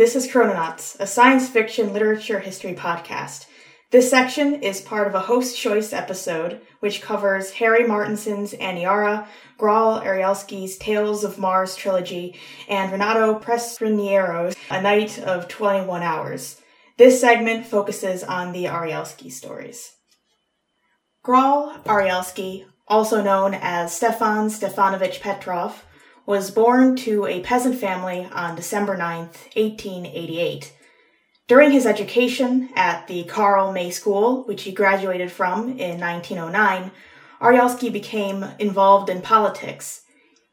This is Chrononauts, a science fiction literature history podcast. This section is part of a host choice episode, which covers Harry Martinson's Aniara, Graal Arelsky's Tales of Mars trilogy, and Renato Pestriniero's A Night of 21 Hours. This segment focuses on the Arelsky stories. Graal Arelsky, also known as Stefan Stefanovich Petrov, was born to a peasant family on December 9, 1888. During his education at the Karl May School, which he graduated from in 1909, Arelsky became involved in politics.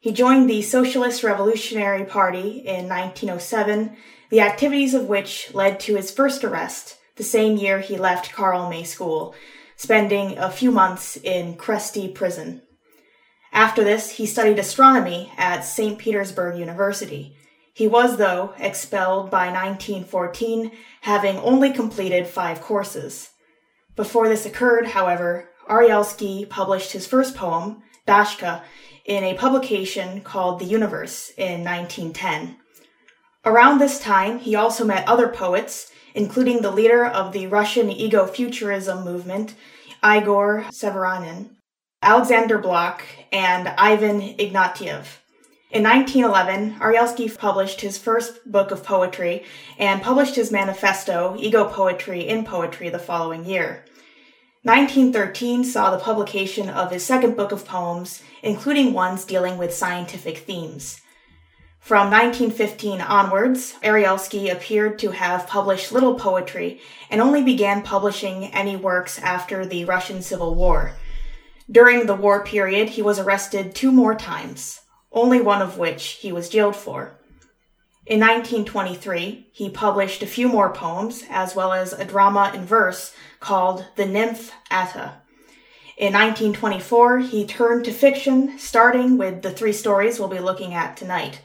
He joined the Socialist Revolutionary Party in 1907, the activities of which led to his first arrest the same year he left Karl May School, spending a few months in Kresty prison. After this, he studied astronomy at St. Petersburg University. He was, though, expelled by 1914, having only completed five courses. Before this occurred, however, Arelsky published his first poem, Dashka, in a publication called The Universe in 1910. Around this time, he also met other poets, including the leader of the Russian ego-futurism movement, Igor Severyanin, Alexander Blok, and Ivan Ignatiev. In 1911, Arelsky published his first book of poetry and published his manifesto, Ego Poetry in Poetry, the following year. 1913 saw the publication of his second book of poems, including ones dealing with scientific themes. From 1915 onwards, Arelsky appeared to have published little poetry and only began publishing any works after the Russian Civil War. During the war period, he was arrested two more times, only one of which he was jailed for. In 1923, he published a few more poems, as well as a drama in verse called The Nymph Atta. In 1924, he turned to fiction, starting with the three stories we'll be looking at tonight.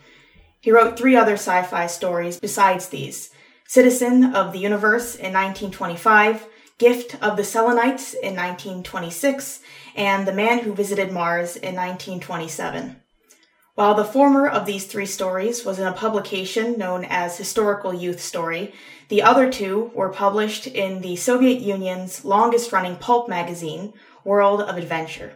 He wrote three other sci fi stories besides these Citizen of the Universe in 1925, Gift of the Selenites in 1926, and The Man Who Visited Mars in 1927. While the former of these three stories was in a publication known as Historical Youth Story, the other two were published in the Soviet Union's longest running pulp magazine, World of Adventure.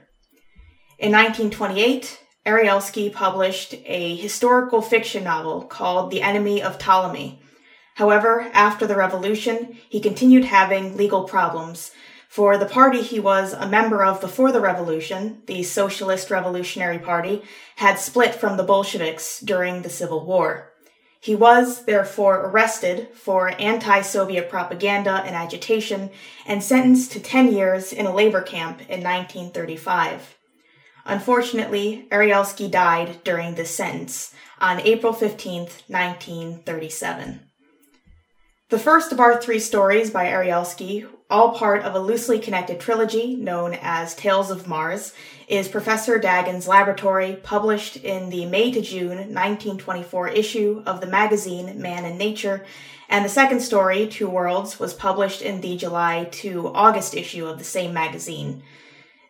In 1928, Arelsky published a historical fiction novel called The Enemy of Ptolemy. However, after the revolution, he continued having legal problems, for the party he was a member of before the revolution, the Socialist Revolutionary Party, had split from the Bolsheviks during the Civil War. He was, therefore, arrested for anti Soviet propaganda and agitation and sentenced to 10 years in a labor camp in 1935. Unfortunately, Arelsky died during this sentence on April 15, 1937. The first of our three stories by Arelsky, all part of a loosely connected trilogy known as Tales of Mars, is Professor Dagin's Laboratory, published in the May to June 1924 issue of the magazine Man and Nature, and the second story, Two Worlds, was published in the July to August issue of the same magazine.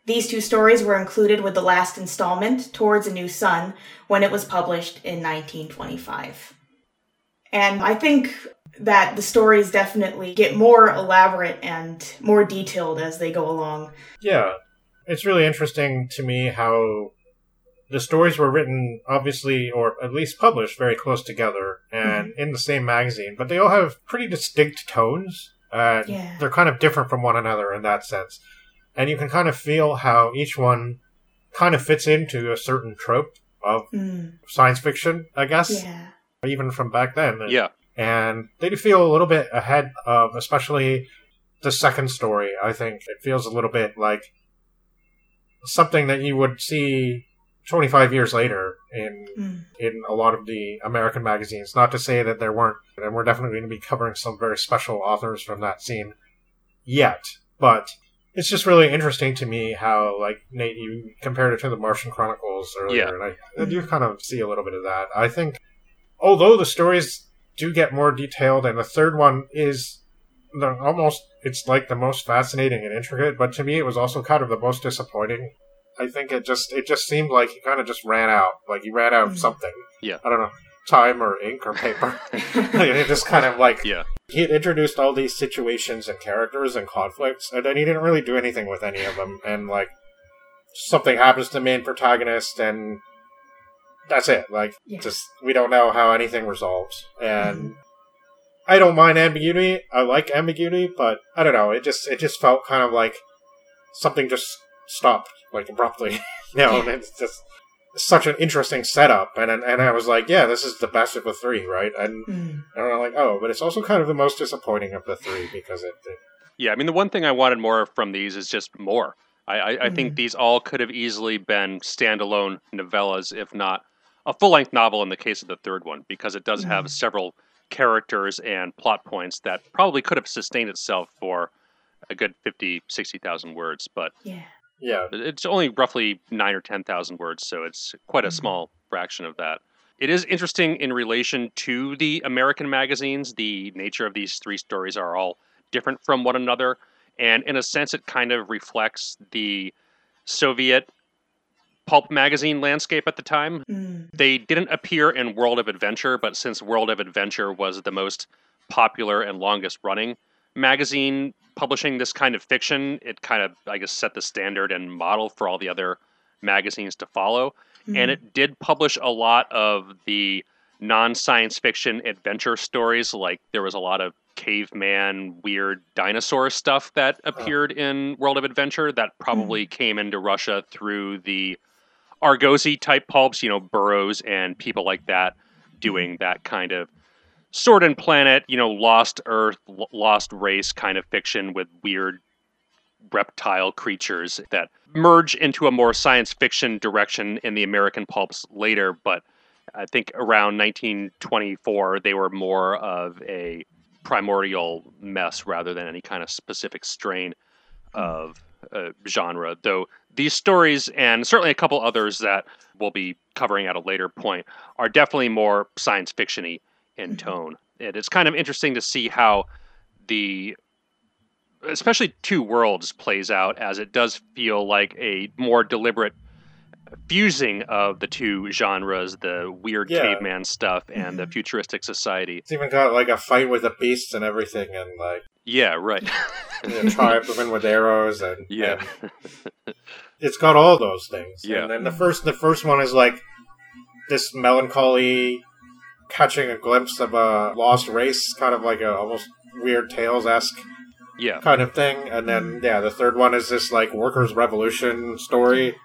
These two stories were included with the last installment, Towards a New Sun, when it was published in 1925. And I think that the stories definitely get more elaborate and more detailed as they go along. Yeah. It's really interesting to me how the stories were written, obviously, or at least published very close together and mm-hmm. in the same magazine, but they all have pretty distinct tones. Uh, yeah. They're kind of different from one another in that sense. And you can kind of feel how each one kind of fits into a certain trope of mm. science fiction, I guess. Yeah. Even from back then. Yeah and they do feel a little bit ahead of, especially the second story. I think it feels a little bit like something that you would see 25 years later in mm. in a lot of the American magazines. Not to say that there weren't, and we're definitely going to be covering some very special authors from that scene yet, but it's just really interesting to me how, like Nate, you compared it to the Martian Chronicles earlier, yeah. and I, I do kind of see a little bit of that. I think, although the stories do get more detailed, and the third one is the almost it's like the most fascinating and intricate. But to me, it was also kind of the most disappointing. I think it just it just seemed like he kind of just ran out, like he ran out of mm. something. Yeah, I don't know. time or ink or paper. it just kind of like Yeah. he had introduced all these situations and characters and conflicts, and then he didn't really do anything with any of them. And like something happens to the main protagonist, and that's it. Like Yeah. just we don't know how anything resolves. And I don't mind ambiguity. I like ambiguity, but I don't know. It just it just felt kind of like something just stopped like abruptly. you know, and it's just such an interesting setup. And and and I was like, yeah, this is the best of the three, right? And Mm. and I'm like, oh, but it's also kind of the most disappointing of the three because it, it Yeah, I mean, the one thing I wanted more from these is just more. I, I, I think Mhm. these all could have easily been standalone novellas, if not a full length novel in the case of the third one, because it does have Mhm. several characters and plot points that probably could have sustained itself for a good 50, 60,000 words. But Yeah. yeah, it's only roughly nine or 10,000 words, so it's quite a Mhm. small fraction of that. It is interesting in relation to the American magazines. The nature of these three stories are all different from one another. And in a sense, it kind of reflects the Soviet pulp magazine landscape at the time. Mm. They didn't appear in World of Adventure, but since World of Adventure was the most popular and longest running magazine publishing this kind of fiction, it kind of, I guess, set the standard and model for all the other magazines to follow. And Mm. it did publish a lot of the non science fiction adventure stories. Like there was a lot of caveman, weird dinosaur stuff that appeared in World of Adventure that probably came into Russia through the Argosy type pulps, you know, Burroughs and people like that doing mm-hmm. that kind of Sword and Planet, you know, Lost Earth, L- Lost Race kind of fiction with weird reptile creatures that merge into a more science fiction direction in the American pulps later. But I think around 1924, they were more of a primordial mess rather than any kind of specific strain hmm. of uh, genre. Though these stories, and certainly a couple others that we'll be covering at a later point, are definitely more science fictiony in Mhm. tone. And it's kind of interesting to see how the especially two worlds plays out as it does feel like a more deliberate fusing of the two genres the weird Yeah. caveman stuff and the Mhm. futuristic society it's even got like a fight with the beasts and everything, and like yeah right you know, tribesmen with arrows, and yeah and it's got all those things. Yeah. and then the first the first one is like this melancholy catching a glimpse of a lost race, kind of like a almost weird tales esque yeah kind of thing. And then yeah, the third one is this like workers' revolution story.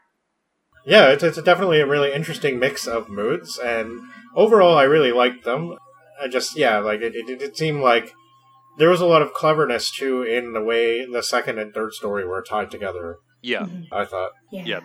Yeah, it's it's definitely a really interesting mix of moods, and overall, I really liked them. I just yeah, like it, it, it seemed like there was a lot of cleverness too in the way the second and third story were tied together. yeah Mhm. I thought. Yeah. Yep.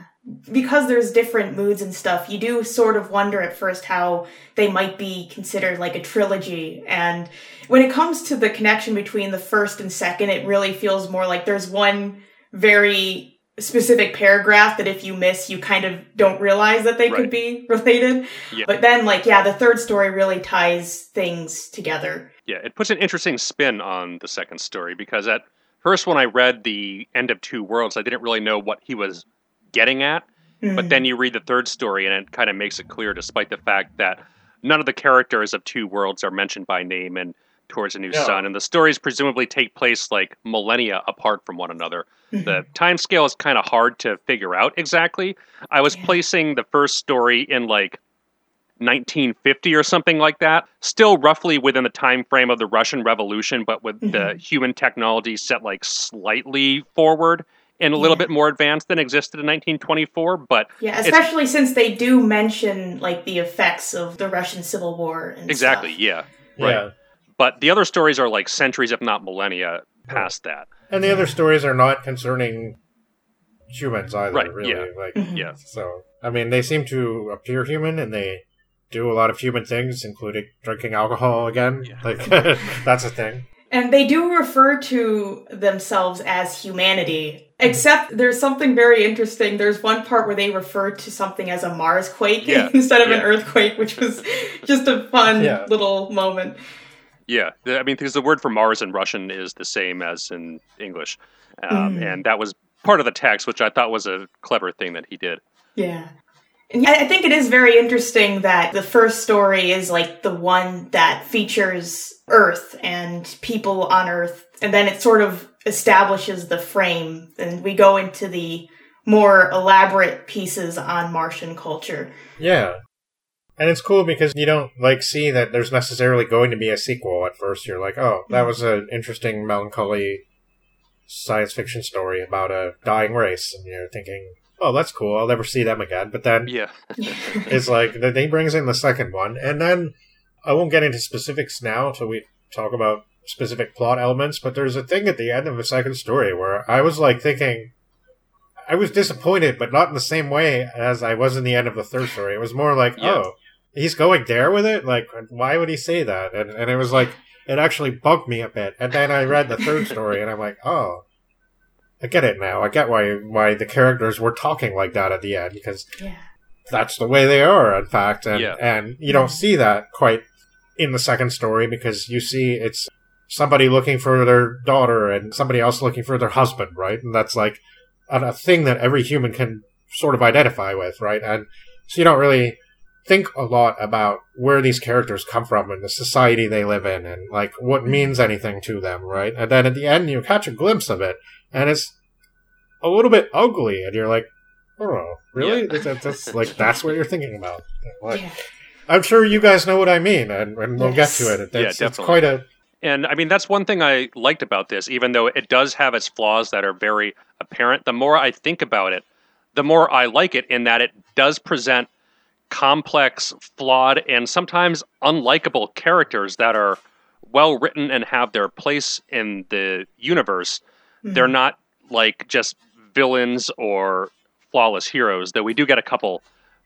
Because there's different moods and stuff, you do sort of wonder at first how they might be considered like a trilogy. And when it comes to the connection between the first and second, it really feels more like there's one very specific paragraph that if you miss, you kind of don't realize that they Right. could be related. Yeah. But then, like, yeah, the third story really ties things together. Yeah, it puts an interesting spin on the second story because at first, when I read the end of Two Worlds, I didn't really know what he was getting at. But Mm. then you read the third story, and it kind of makes it clear, despite the fact that none of the characters of Two Worlds are mentioned by name and Towards a New Yeah. Sun, and the stories presumably take place like millennia apart from one another. Mhm. The time scale is kind of hard to figure out exactly. I was Yeah. placing the first story in like 1950 or something like that, still roughly within the time frame of the Russian Revolution, but with the Mhm. human technology set like slightly forward and a little Yeah. bit more advanced than existed in 1924. But Yeah, especially since they do mention like the effects of the Russian Civil War and exactly, stuff. yeah. Right. Yeah. But the other stories are like centuries, if not millennia, past that. And the other stories are not concerning humans either, Right, really. yeah. Like Mhm. Yeah. so I mean they seem to appear human and they do a lot of human things, including drinking alcohol again. Yeah. Like that's a thing. And they do refer to themselves as humanity. Except there's something very interesting. There's one part where they refer to something as a Mars quake Yeah, instead of an earthquake, which was just a fun Yeah. little moment. Yeah, I mean, because the word for Mars in Russian is the same as in English, um, Mm. and that was part of the text, which I thought was a clever thing that he did. Yeah. And I I think it is very interesting that the first story is like the one that features Earth and people on Earth, and then it sort of establishes the frame, and we go into the more elaborate pieces on Martian culture. Yeah. And it's cool because you don't like see that there's necessarily going to be a sequel at first. You're like, oh, that was an interesting, melancholy science fiction story about a dying race, and you're thinking, oh, that's cool. I'll never see them again. But then Yeah. it's like then he brings in the second one, and then I won't get into specifics now until we talk about specific plot elements. But there's a thing at the end of the second story where I was like thinking. I was disappointed, but not in the same way as I was in the end of the third story. It was more like, Yeah. oh, he's going there with it. Like, why would he say that? And and it was like it actually bugged me a bit. And then I read the third story, and I'm like, oh, I get it now. I get why why the characters were talking like that at the end because Yeah. that's the way they are, in fact. And Yeah. and you don't see that quite in the second story because you see it's somebody looking for their daughter and somebody else looking for their husband, right? And that's like a, a thing that every human can sort of identify with, right? And so you don't really think a lot about where these characters come from and the society they live in and like what mm. means anything to them, right? And then at the end you catch a glimpse of it and it's a little bit ugly and you're like, oh, really? Yeah. That- that's like that's what you're thinking about. Like, yeah. I'm sure you guys know what I mean, and, and we'll Yes. get to it. It's, Yeah, it's definitely. quite a And I mean, that's one thing I liked about this, even though it does have its flaws that are very apparent. The more I think about it, the more I like it in that it does present complex, flawed, and sometimes unlikable characters that are well written and have their place in the universe. They're mm-hmm. not like just villains or flawless heroes, though we do get a couple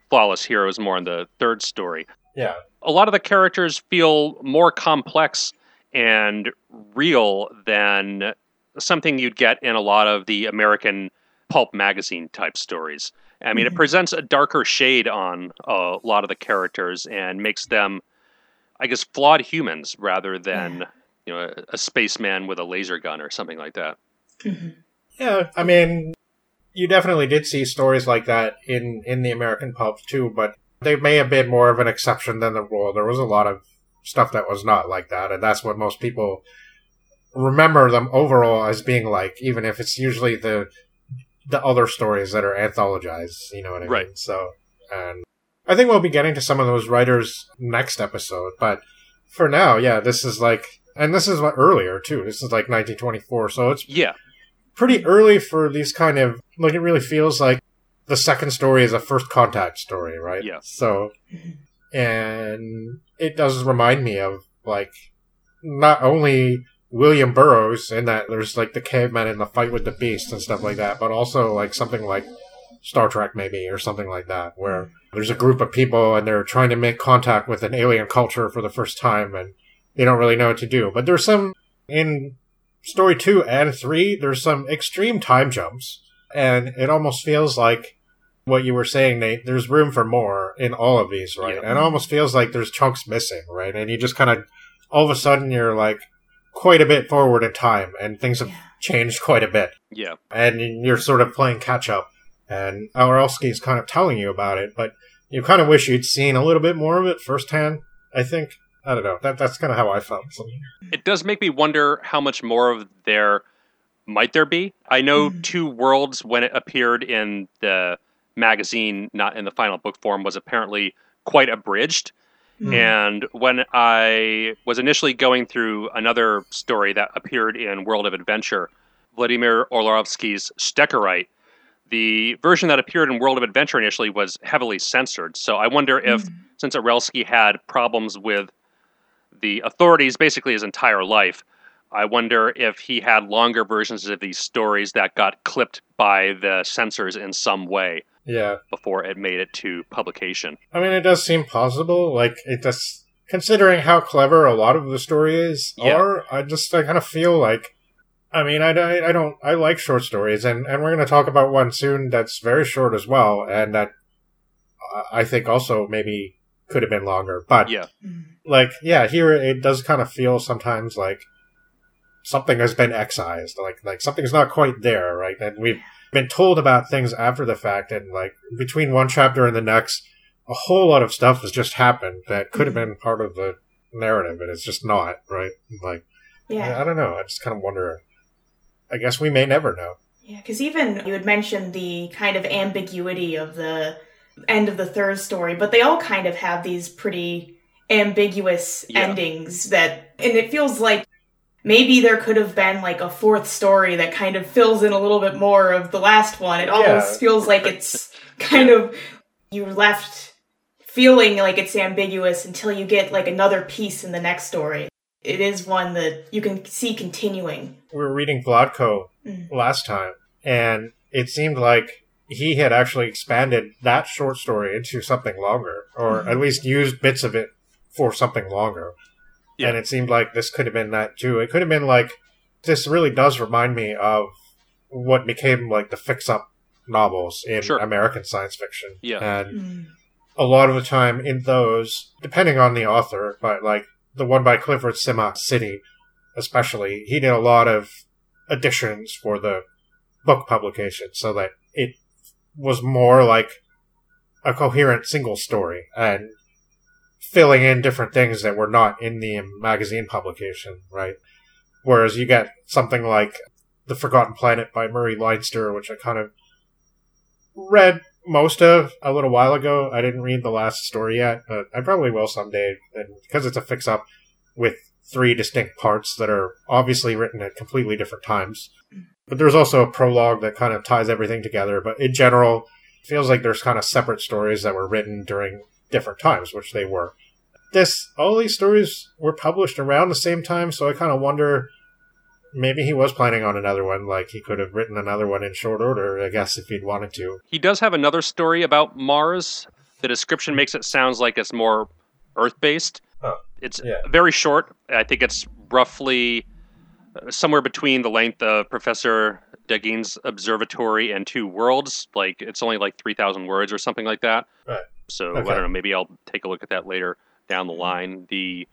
flawless heroes more in the third story yeah. a lot of the characters feel more complex and real than something you'd get in a lot of the American pulp magazine type stories. I mean, it Mhm. presents a darker shade on a lot of the characters and makes them, I guess, flawed humans rather than you know a, a spaceman with a laser gun or something like that. Mhm. Yeah, I mean, you definitely did see stories like that in in the American pulp too, but they may have been more of an exception than the rule. There was a lot of stuff that was not like that, and that's what most people remember them overall as being like, even if it's usually the the other stories that are anthologized. You know what I Right. mean? So, and I think we'll be getting to some of those writers next episode, but for now, yeah, this is like, and this is what earlier too. This is like 1924, so it's Yeah, pretty early for these kind of like it really feels like the second story is a first contact story, right? Yeah. So and it does remind me of like not only William Burroughs in that there's like the caveman in the fight with the beast and stuff like that, but also like something like Star Trek maybe or something like that, where there's a group of people and they're trying to make contact with an alien culture for the first time and they don't really know what to do. But there's some in story two and three, there's some extreme time jumps, and it almost feels like what you were saying, Nate. There's room for more in all of these, right? Yeah. And it almost feels like there's chunks missing, right? And you just kind of all of a sudden you're like quite a bit forward in time, and things have Yeah. changed quite a bit, yeah, and you're sort of playing catch up. And Arelsky's kind of telling you about it, but you kind of wish you'd seen a little bit more of it firsthand. I think I don't know. That that's kind of how I felt. It does make me wonder how much more of there might there be. I know Mhm. Two Worlds when it appeared in the magazine, not in the final book form, was apparently quite abridged. Mhm. And when I was initially going through another story that appeared in World of Adventure, Vladimir Orlovsky's Steckerite, the version that appeared in World of Adventure initially was heavily censored. So I wonder if, Mhm. since Arelsky had problems with the authorities basically his entire life, I wonder if he had longer versions of these stories that got clipped by the censors in some way yeah. before it made it to publication. I mean, it does seem possible. Like it does, considering how clever a lot of the story is. Yeah. Or I just I kind of feel like, I mean, I, I, I don't I like short stories, and and we're going to talk about one soon that's very short as well, and that I- think also maybe could have been longer. But Yeah. Like, yeah, here it does kind of feel sometimes like something has been excised, like like something's not quite there, right? And we've been told about things after the fact, and like between one chapter and the next, a whole lot of stuff has just happened that could have mm-hmm. been part of the narrative, and it's just not right. Like, Yeah. I, I don't know. I just kind of wonder. I guess we may never know. Yeah, because even you had mentioned the kind of ambiguity of the end of the third story, but they all kind of have these pretty ambiguous Yeah. endings that, and it feels like maybe there could have been like a fourth story that kind of fills in a little bit more of the last one. It almost Yeah. feels like it's kind of you're left feeling like it's ambiguous until you get like another piece in the next story. It is one that you can see continuing. We were reading Vladko Mm. last time, and it seemed like he had actually expanded that short story into something longer, or Mhm. at least used bits of it for something longer. Yeah. And it seemed like this could have been that too. It could have been like this really does remind me of what became like the fix up novels in Sure. American science fiction. Yeah. And Mm. a lot of the time in those, depending on the author, but like the one by Clifford Simak City, especially, he did a lot of additions for the book publication so that it was more like a coherent single story and filling in different things that were not in the magazine publication, right? Whereas you get something like The Forgotten Planet by Murray Leinster, which I kind of read most of a little while ago. I didn't read the last story yet, but I probably will someday. And because it's a fix up with three distinct parts that are obviously written at completely different times. But there's also a prologue that kind of ties everything together. But in general, it feels like there's kind of separate stories that were written during different times, which they were. This all these stories were published around the same time, so I kind of wonder maybe he was planning on another one. Like he could have written another one in short order, I guess, if he'd wanted to. He does have another story about Mars. The description makes it sounds like it's more Earth based. Oh, it's yeah. very short. I think it's roughly uh, somewhere between the length of Professor Dagin's observatory and two worlds. Like it's only like three thousand words or something like that. Right. So Okay. I don't know. Maybe I'll take a look at that later down the line. The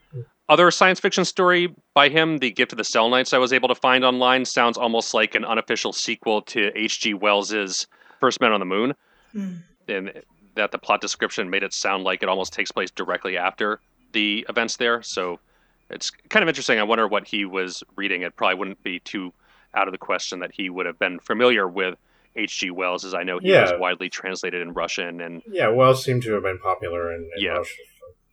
other science fiction story by him, The Gift of the Selenites, I was able to find online, sounds almost like an unofficial sequel to H.G. Wells's First Men on the Moon, Mm. and that the plot description made it sound like it almost takes place directly after the events there. So it's kind of interesting. I wonder what he was reading. It probably wouldn't be too out of the question that he would have been familiar with H.G. Wells, as I know he was widely translated in Russian and Yeah, Wells seemed to have been popular in, in Yeah. Russia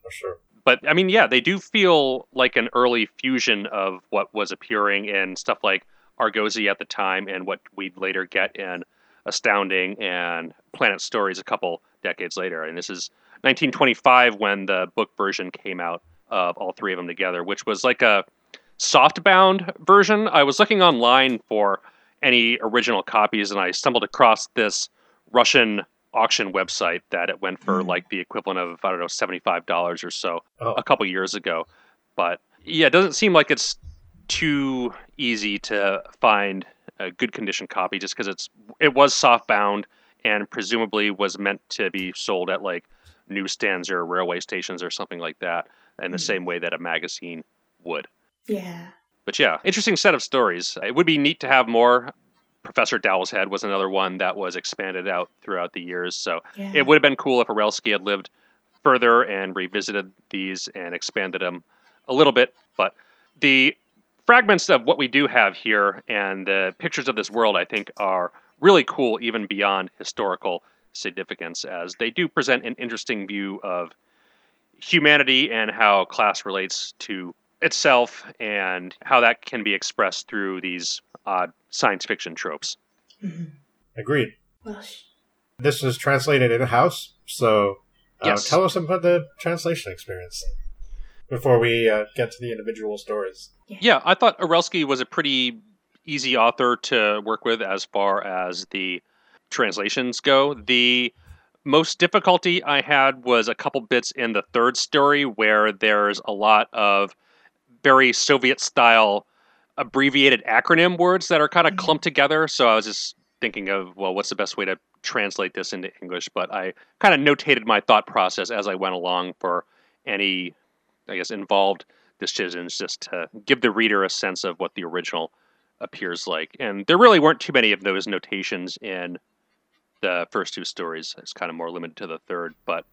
for sure. but I mean, yeah, they do feel like an early fusion of what was appearing in stuff like Argosy at the time and what we'd later get in Astounding and Planet Stories a couple decades later. And this is 1925 when the book version came out of all three of them together, which was like a softbound version. I was looking online for any original copies and I stumbled across this Russian auction website that it went for Mm. like the equivalent of I don't know seventy five dollars or so Oh. a couple years ago. But yeah, it doesn't seem like it's too easy to find a good condition copy just because it's it was soft bound and presumably was meant to be sold at like newsstands or railway stations or something like that in the Mhm. same way that a magazine would. Yeah. But yeah, interesting set of stories. It would be neat to have more. Professor Dowell's Head was another one that was expanded out throughout the years. So Yeah. it would have been cool if Arelsky had lived further and revisited these and expanded them a little bit. But the fragments of what we do have here and the pictures of this world, I think, are really cool, even beyond historical significance, as they do present an interesting view of humanity and how class relates to itself and how that can be expressed through these odd science fiction tropes. Mhm. Agreed. Well, This is translated in house, so uh, Yes. tell us about the translation experience before we uh, get to the individual stories. Yeah, I thought Arelsky was a pretty easy author to work with as far as the translations go. The most difficulty I had was a couple bits in the third story where there's a lot of very Soviet style abbreviated acronym words that are kind of Mhm. clumped together. So I was just thinking of, well, what's the best way to translate this into English? But I kind of notated my thought process as I went along for any, I guess, involved decisions just to give the reader a sense of what the original appears like. And there really weren't too many of those notations in the first two stories. It's kind of more limited to the third. But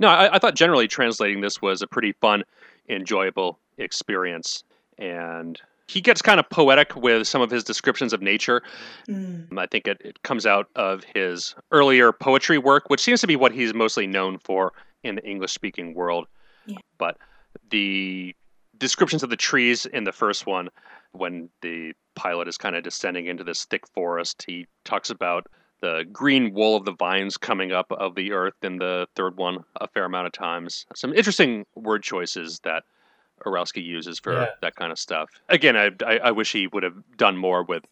no, I, I thought generally translating this was a pretty fun, enjoyable experience. And he gets kind of poetic with some of his descriptions of nature. Mm. I think it, it comes out of his earlier poetry work, which seems to be what he's mostly known for in the English speaking world. Yeah. But the descriptions of the trees in the first one, when the pilot is kind of descending into this thick forest, he talks about the green wool of the vines coming up of the earth in the third one a fair amount of times. Some interesting word choices that Arelsky uses for yeah. that kind of stuff. Again, I, I, I wish he would have done more with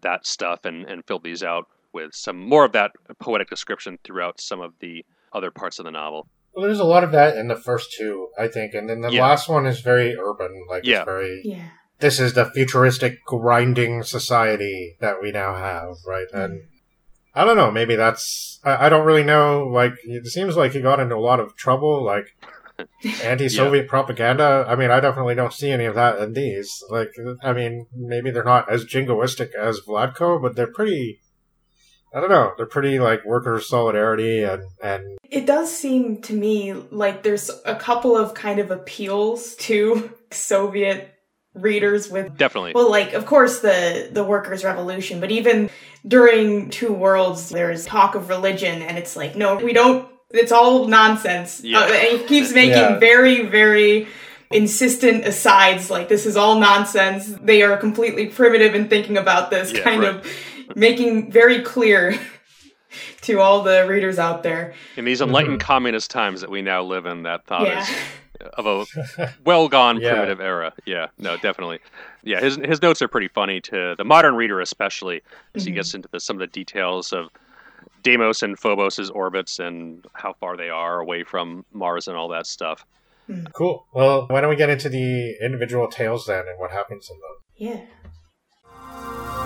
that stuff and, and filled these out with some more of that poetic description throughout some of the other parts of the novel. Well, there's a lot of that in the first two, I think, and then the yeah. last one is very urban. Like, yeah. it's very. Yeah. This is the futuristic grinding society that we now have, right? Mm. And I don't know. Maybe that's. I, I, don't really know. Like, it seems like he got into a lot of trouble. Like, anti-Soviet yeah. propaganda. I mean, I definitely don't see any of that in these. Like, I mean, maybe they're not as jingoistic as Vladko, but they're pretty. I don't know. They're pretty like worker solidarity and and. It does seem to me like there's a couple of kind of appeals to Soviet readers with definitely well like of course the the workers revolution but even during two worlds there's talk of religion and it's like no we don't it's all nonsense. Yeah. Uh, and he keeps making yeah. very, very insistent asides like this is all nonsense. They are completely primitive in thinking about this, yeah, kind right. of making very clear to all the readers out there. In these enlightened mm-hmm. communist times that we now live in, that thought is of a well gone primitive era. Yeah, no, definitely. Yeah, his his notes are pretty funny to the modern reader, especially as mm-hmm. he gets into the, some of the details of Deimos and Phobos's orbits and how far they are away from Mars and all that stuff. Hmm. Cool. Well, why don't we get into the individual tales then and what happens in them? Yeah.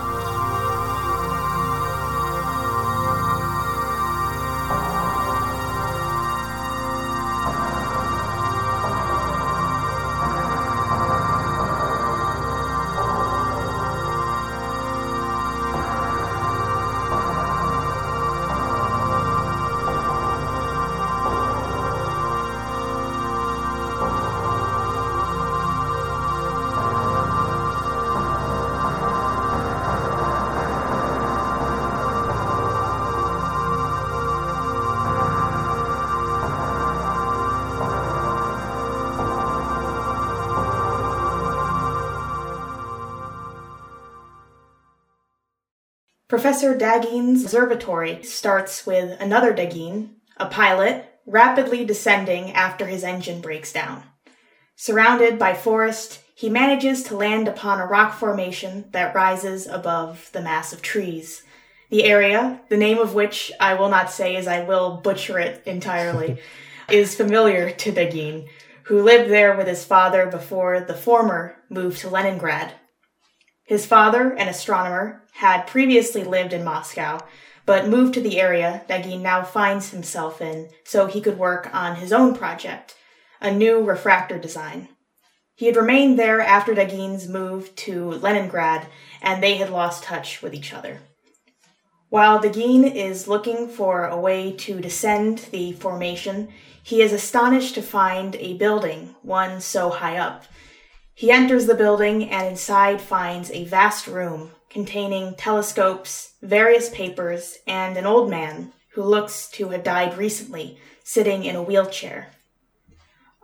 Professor Dagin's observatory starts with another Dagin, a pilot, rapidly descending after his engine breaks down. Surrounded by forest, he manages to land upon a rock formation that rises above the mass of trees. The area, the name of which I will not say as I will butcher it entirely, is familiar to Dagin, who lived there with his father before the former moved to Leningrad. His father, an astronomer, had previously lived in Moscow, but moved to the area Dagin now finds himself in so he could work on his own project, a new refractor design. He had remained there after Dagin's move to Leningrad, and they had lost touch with each other. While Dagin is looking for a way to descend the formation, he is astonished to find a building, one so high up. He enters the building and inside finds a vast room containing telescopes, various papers, and an old man who looks to have died recently, sitting in a wheelchair.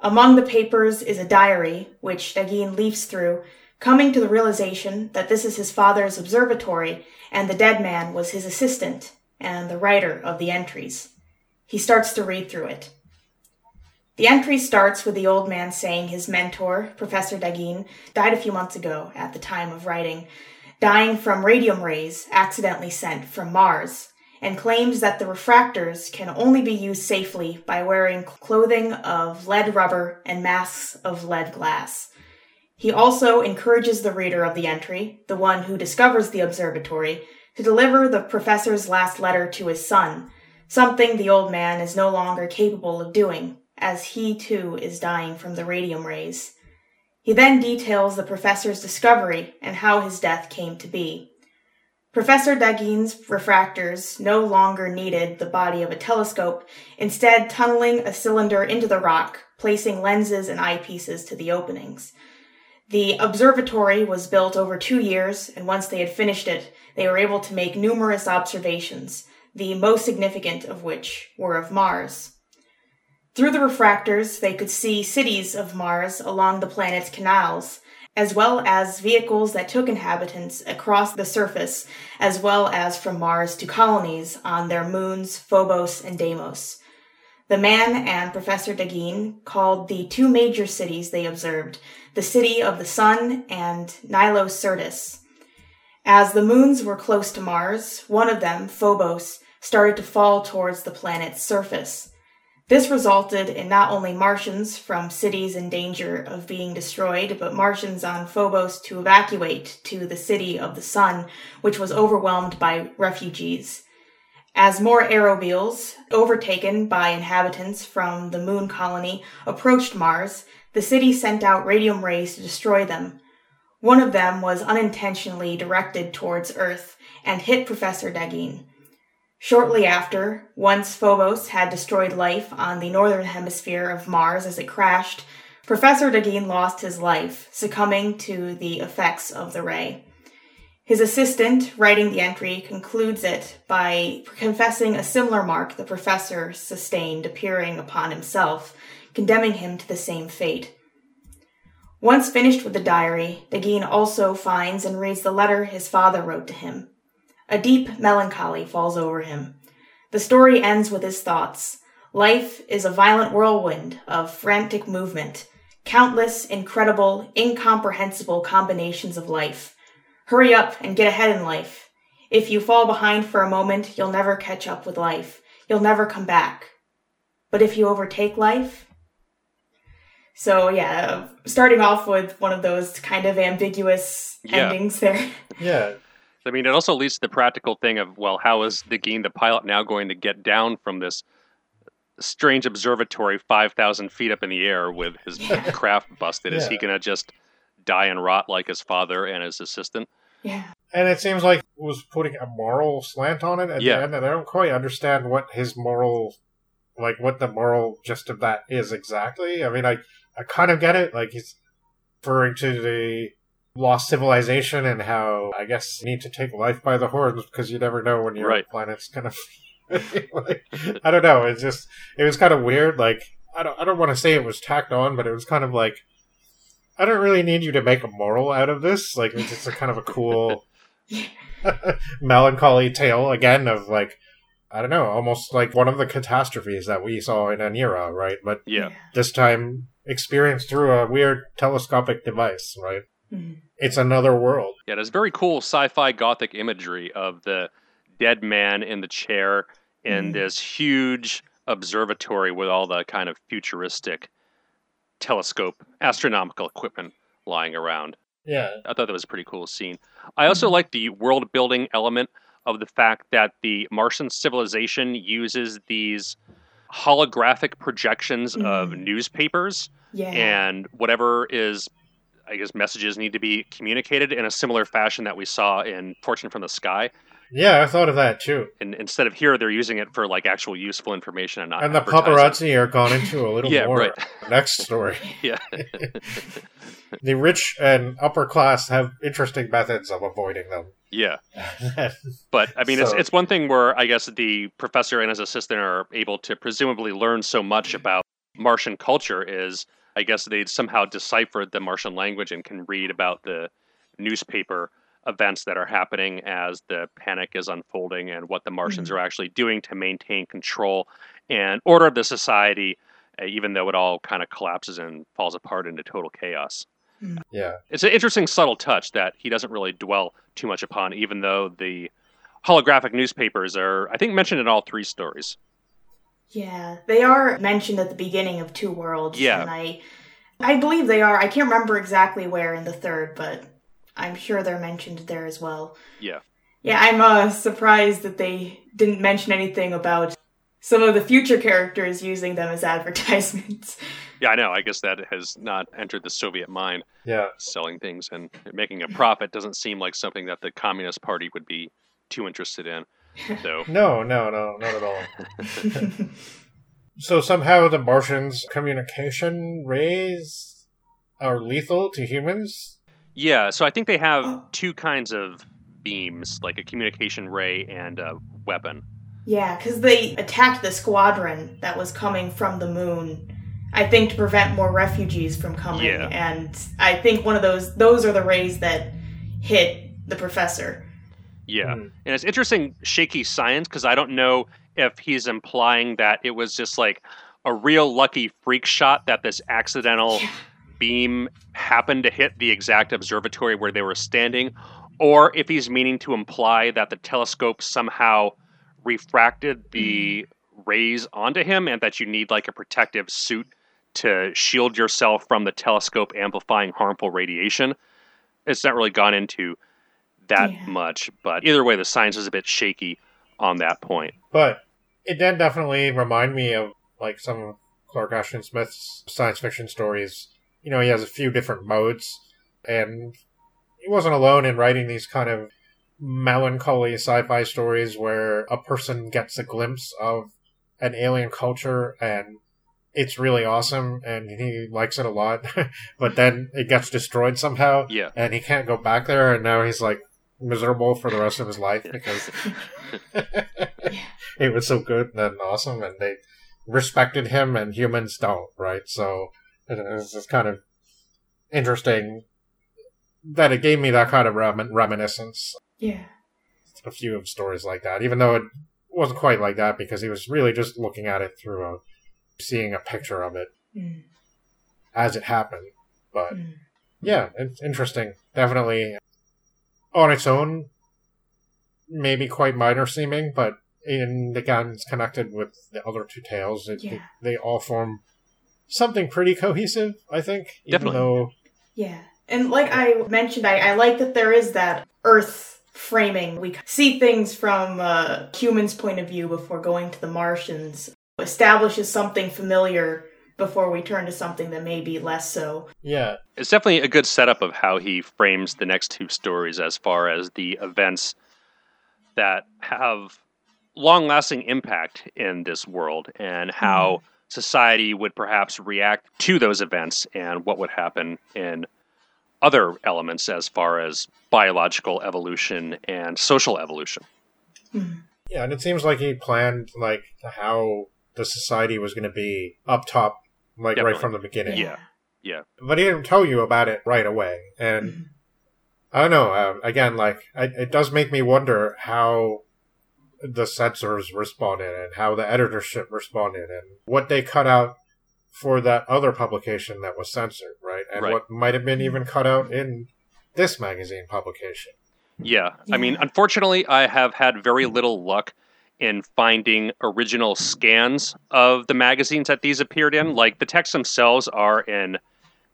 Among the papers is a diary, which Dagin leafs through, coming to the realization that this is his father's observatory and the dead man was his assistant and the writer of the entries. He starts to read through it. The entry starts with the old man saying his mentor, Professor Dagin, died a few months ago at the time of writing, dying from radium rays accidentally sent from Mars, and claims that the refractors can only be used safely by wearing clothing of lead rubber and masks of lead glass. He also encourages the reader of the entry, the one who discovers the observatory, to deliver the professor's last letter to his son, something the old man is no longer capable of doing, as he too is dying from the radium rays. He then details the professor's discovery and how his death came to be. Professor Dagin's refractors no longer needed the body of a telescope, instead tunneling a cylinder into the rock, placing lenses and eyepieces to the openings. The observatory was built over two years, and once they had finished it, they were able to make numerous observations, the most significant of which were of Mars. Through the refractors, they could see cities of Mars along the planet's canals, as well as vehicles that took inhabitants across the surface, as well as from Mars to colonies on their moons Phobos and Deimos. The man and Professor Dagin called the two major cities they observed the city of the sun and Nilo Syrtis. As the moons were close to Mars, one of them, Phobos, started to fall towards the planet's surface. This resulted in not only Martians from cities in danger of being destroyed, but Martians on Phobos to evacuate to the city of the sun, which was overwhelmed by refugees. As more aerobiles, overtaken by inhabitants from the moon colony, approached Mars, the city sent out radium rays to destroy them. One of them was unintentionally directed towards Earth and hit Professor Dagin. Shortly after, once Phobos had destroyed life on the northern hemisphere of Mars as it crashed, Professor Dagin lost his life, succumbing to the effects of the ray. His assistant, writing the entry, concludes it by confessing a similar mark the professor sustained appearing upon himself, condemning him to the same fate. Once finished with the diary, Dagin also finds and reads the letter his father wrote to him. A deep melancholy falls over him. The story ends with his thoughts. Life is a violent whirlwind of frantic movement, countless, incredible, incomprehensible combinations of life. Hurry up and get ahead in life. If you fall behind for a moment, you'll never catch up with life. You'll never come back. But if you overtake life, so yeah, starting off with one of those kind of ambiguous Yeah. endings there. Yeah, I mean, it also leads to the practical thing of, well, how is the Dagin, the pilot, now going to get down from this strange observatory 5,000 feet up in the air with his craft busted? Is he going to just die and rot like his father and his assistant? Yeah. and it seems like it was putting a moral slant on it at Yeah. the end, and I don't quite understand what his moral, like what the moral gist of that is exactly. I mean, I I kind of get it, like he's referring to the lost civilization and how I guess you need to take life by the horns because you never know when your Right. planet's gonna. like, I don't know. It's just it was kind of weird. Like I don't I don't want to say it was tacked on, but it was kind of like I don't really need you to make a moral out of this. Like it's just a kind of a cool melancholy tale again of like I don't know, almost like one of the catastrophes that we saw in Aniara, right? But Yeah. this time experienced through a weird telescopic device, right? Mhm. It's another world. Yeah, there's very cool sci-fi gothic imagery of the dead man in the chair in Mhm. this huge observatory with all the kind of futuristic telescope astronomical equipment lying around. Yeah. I thought that was a pretty cool scene. I also Mhm. like the world building element of the fact that the Martian civilization uses these holographic projections of Mhm. newspapers Yeah. and whatever is I guess messages need to be communicated in a similar fashion that we saw in Fortune from the Sky. Yeah, I thought of that too. And instead of here, they're using it for like actual useful information and not. and the paparazzi are gone into a little Yeah, more. right. Next story. Yeah, The rich and upper class have interesting methods of avoiding them. yeah. But I mean, it's it's one thing where I guess the professor and his assistant are able to presumably learn so much about Martian culture. Is I guess they'd somehow deciphered the Martian language and can read about the newspaper events that are happening as the panic is unfolding and what the Martians Mhm. are actually doing to maintain control and order of the society, uh, even though it all kind of collapses and falls apart into total chaos. yeah. It's an interesting, subtle touch that he doesn't really dwell too much upon, even though the holographic newspapers are, I think, mentioned in all three stories. Yeah, they are mentioned at the beginning of Two Worlds. Yeah. and I, I believe they are. I can't remember exactly where in the third, but I'm sure they're mentioned there as well. Yeah. Yeah, I'm uh, surprised that they didn't mention anything about some of the future characters using them as advertisements. Yeah, I know. I guess that has not entered the Soviet mind. Yeah. Selling things and making a profit doesn't seem like something that the Communist Party would be too interested in. So No, no, no, not at all. So somehow the Martians' communication rays are lethal to humans. yeah, so I think they have two kinds of beams, like a communication ray and a weapon. yeah, because they attacked the squadron that was coming from the moon. I think to prevent more refugees from coming, Yeah. and I think one of those those are the rays that hit the professor. Yeah. Hmm. And it's interesting, shaky science, because I don't know if he's implying that it was just like a real lucky freak shot that this accidental beam happened to hit the exact observatory where they were standing, or if he's meaning to imply that the telescope somehow refracted the rays onto him and that you need like a protective suit to shield yourself from the telescope amplifying harmful radiation. It's not really gone into that Yeah. much, but either way, the science is a bit shaky on that point. But it did definitely remind me of like some of Clark Ashton Smith's science fiction stories. You know, he has a few different modes, and he wasn't alone in writing these kind of melancholy sci-fi stories where a person gets a glimpse of an alien culture and it's really awesome and he likes it a lot but then it gets destroyed somehow Yeah. and he can't go back there and now he's like miserable for the rest of his life because it was so good and awesome and they respected him and humans don't right so it- it's just kind of interesting that it gave me that kind of rem- reminiscence Yeah, a few of stories like that even though it wasn't quite like that because he was really just looking at it through a seeing a picture of it Mm, as it happened but mm. yeah, it's interesting. Definitely on its own, maybe quite minor seeming, but in the guns connected with the other two tales, it, Yeah. they all form something pretty cohesive. I think, even Definitely. though Yeah. And like I mentioned, I, I like that there is that Earth framing. We see things from a human's point of view before going to the Martians, establishes something familiar before we turn to something that may be less so. yeah, It's definitely a good setup of how he frames the next two stories as far as the events that have long lasting impact in this world and how society would perhaps react to those events and what would happen in other elements as far as biological evolution and social evolution. Mm. yeah, and it seems like he planned like how the society was going to be up top, like Definitely. right from the beginning. Yeah. Yeah. but he didn't tell you about it right away, and. Mhm. I don't know. Uh, again, like it, it does make me wonder how the censors responded and how the editorship responded and what they cut out for that other publication that was censored, right? And Right. what might have been even cut out in this magazine publication. Yeah. I mean, unfortunately, I have had very little luck in finding original scans of the magazines that these appeared in. Like, the texts themselves are in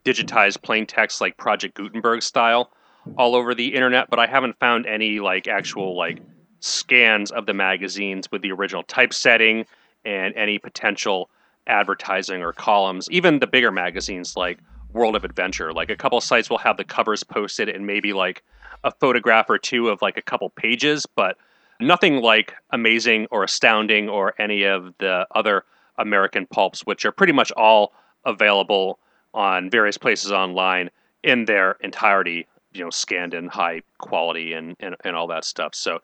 digitized plain text, like Project Gutenberg style, all over the internet, but I haven't found any, like, actual, like, scans of the magazines with the original typesetting and any potential advertising or columns. Even the bigger magazines, like World of Adventure, like, a couple sites will have the covers posted and maybe, like, a photograph or two of like a couple pages, but nothing like amazing or astounding or any of the other American pulps, which are pretty much all available on various places online in their entirety, you know, scanned in high quality and, and, and all that stuff. So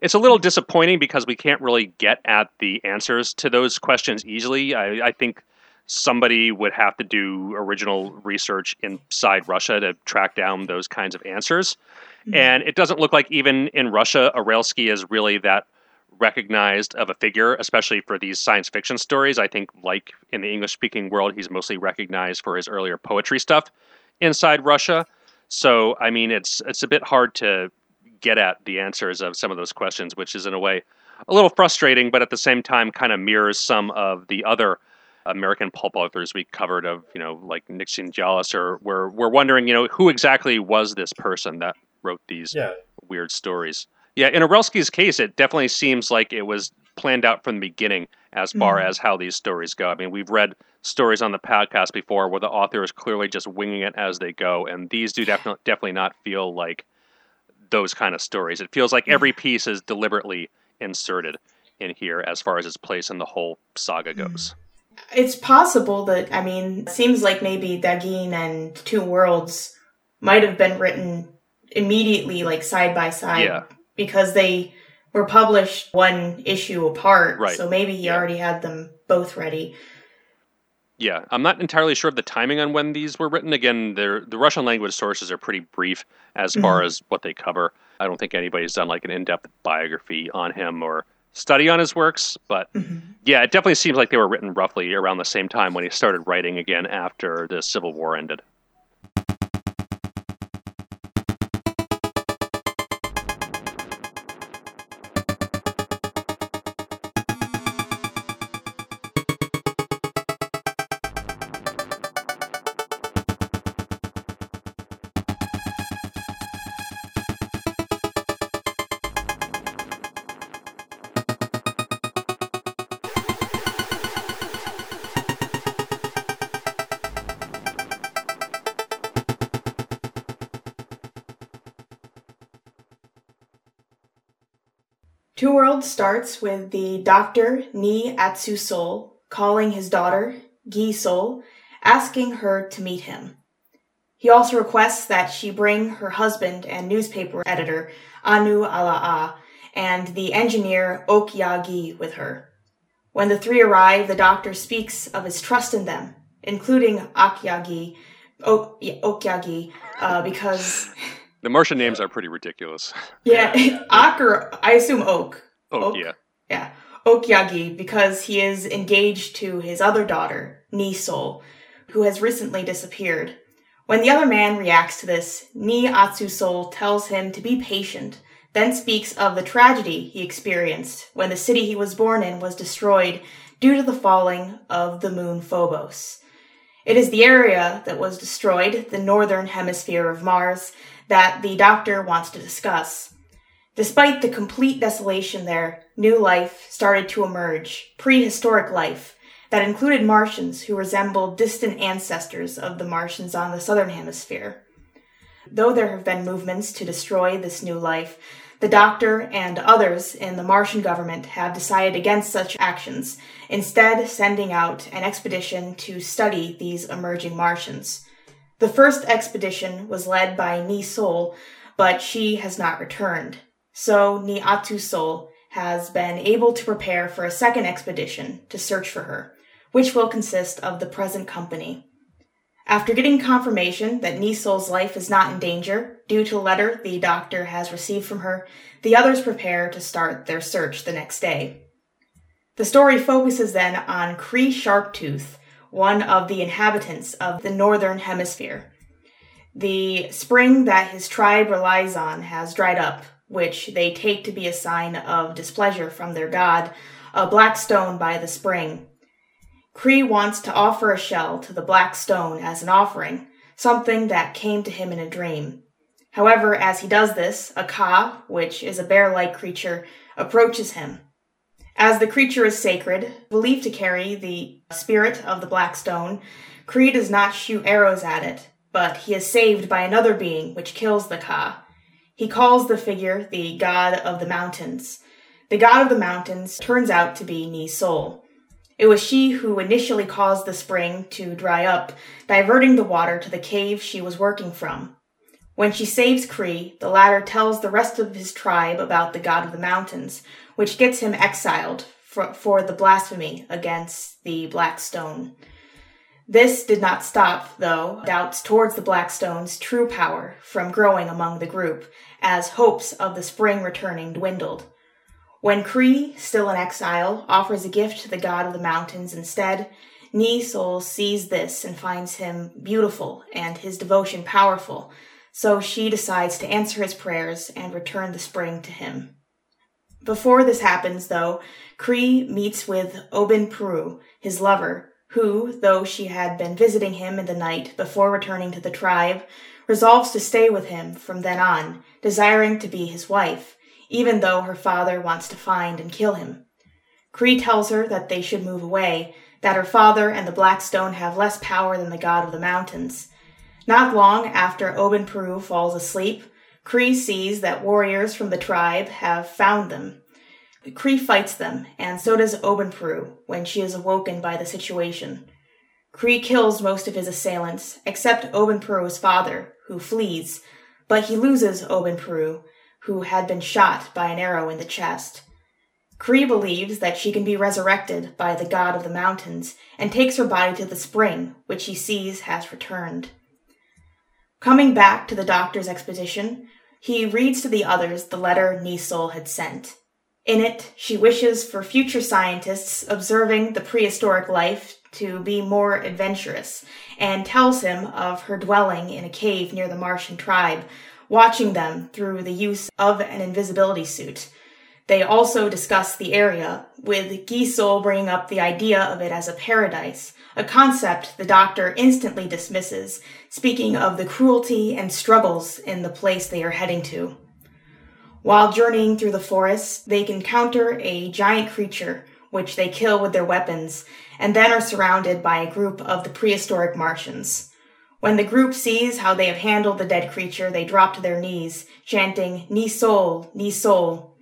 it's a little disappointing because we can't really get at the answers to those questions easily. I, I think somebody would have to do original research inside Russia to track down those kinds of answers. Mm-hmm. And it doesn't look like even in Russia, Arelsky is really that recognized of a figure, especially for these science fiction stories. I think, like in the English speaking world, he's mostly recognized for his earlier poetry stuff inside Russia. So, I mean, it's it's a bit hard to get at the answers of some of those questions, which is in a way a little frustrating, but at the same time, kind of mirrors some of the other American pulp authors we covered of, you know, like Nictzin Dyalhis, or we're, we're wondering, you know, who exactly was this person that wrote these Yeah, weird stories. Yeah, in Arelsky's case, it definitely seems like it was planned out from the beginning, as far Mhm. as how these stories go. I mean, we've read stories on the podcast before where the author is clearly just winging it as they go, and these do definitely definitely not feel like those kind of stories. It feels like every piece is deliberately inserted in here as far as its place in the whole saga goes. It's possible that, I mean, it seems like maybe Dagin and Two Worlds might have been written immediately, like side by side, Yeah. because they were published one issue apart. Right. So maybe he Yeah. already had them both ready. Yeah, I'm not entirely sure of the timing on when these were written. Again, the Russian language sources are pretty brief as far as what they cover. I don't think anybody's done like an in-depth biography on him or study on his works, but Mhm. yeah, it definitely seems like they were written roughly around the same time when he started writing again after the Civil War ended. Two Worlds starts with the doctor Ni Atsu Sol calling his daughter, Gi Sol, asking her to meet him. He also requests that she bring her husband and newspaper editor, Anu Ala'a, and the engineer Okyagi with her. When the three arrive, the doctor speaks of his trust in them, including Okyagi, uh, because, The Martian names are pretty ridiculous. yeah, Ak or I assume Oak. Oh, Oak? yeah. Yeah, Okyagi, because he is engaged to his other daughter, Nisol, who has recently disappeared. When the other man reacts to this, Ni Atsusol tells him to be patient, then speaks of the tragedy he experienced when the city he was born in was destroyed due to the falling of the moon Phobos. It is the area that was destroyed, the northern hemisphere of Mars, that the doctor wants to discuss. Despite the complete desolation there, new life started to emerge, prehistoric life, that included Martians who resembled distant ancestors of the Martians on the southern hemisphere. Though there have been movements to destroy this new life, the Doctor and others in the Martian government have decided against such actions, instead, sending out an expedition to study these emerging Martians. The first expedition was led by Ni Sol, but she has not returned. So Ni Atu Sol has been able to prepare for a second expedition to search for her, which will consist of the present company. After getting confirmation that Nisol's life is not in danger due to a letter the doctor has received from her, the others prepare to start their search the next day. The story focuses then on Cree Sharptooth, one of the inhabitants of the northern hemisphere. The spring that his tribe relies on has dried up, which they take to be a sign of displeasure from their god, a black stone by the spring. Cree wants to offer a shell to the black stone as an offering, something that came to him in a dream. However, as he does this, a ka, which is a bear like creature, approaches him. As the creature is sacred, believed to carry the spirit of the black stone, Cree does not shoot arrows at it, but he is saved by another being which kills the ka. He calls the figure the god of the mountains. The god of the mountains turns out to be Ni Sol. It was she who initially caused the spring to dry up, diverting the water to the cave she was working from. When she saves Cree, the latter tells the rest of his tribe about the god of the mountains, which gets him exiled for, for the blasphemy against the Black Stone. This did not stop, though, doubts towards the Black Stone's true power from growing among the group, as hopes of the spring returning dwindled. When Cree, still in exile, offers a gift to the god of the mountains instead, Ni Sol sees this and finds him beautiful and his devotion powerful, so she decides to answer his prayers and return the spring to him. Before this happens, though, Cree meets with Obin Pru, his lover, who, though she had been visiting him in the night before returning to the tribe, resolves to stay with him from then on, desiring to be his wife, even though her father wants to find and kill him. Cree tells her that they should move away, that her father and the Blackstone have less power than the god of the mountains. Not long after Oben Peru falls asleep, Cree sees that warriors from the tribe have found them. Cree fights them, and so does Oben Peru when she is awoken by the situation. Cree kills most of his assailants, except Oben Peru's father, who flees, but he loses Oben Peru, who had been shot by an arrow in the chest. Cree believes that she can be resurrected by the god of the mountains and takes her body to the spring, which he sees has returned. Coming back to the doctor's expedition, he reads to the others the letter Nisol had sent. In it, she wishes for future scientists observing the prehistoric life to be more adventurous and tells him of her dwelling in a cave near the Martian tribe, watching them through the use of an invisibility suit they also discuss the area, with Gisol bringing up the idea of it as a paradise, a concept the doctor instantly dismisses, speaking of the cruelty and struggles in the place they are heading to. While journeying through the forest, they encounter a giant creature, which they kill with their weapons, and then are surrounded by a group of the prehistoric Martians. When the group sees how they have handled the dead creature, they drop to their knees, chanting, Ni Sol, Ni Sol,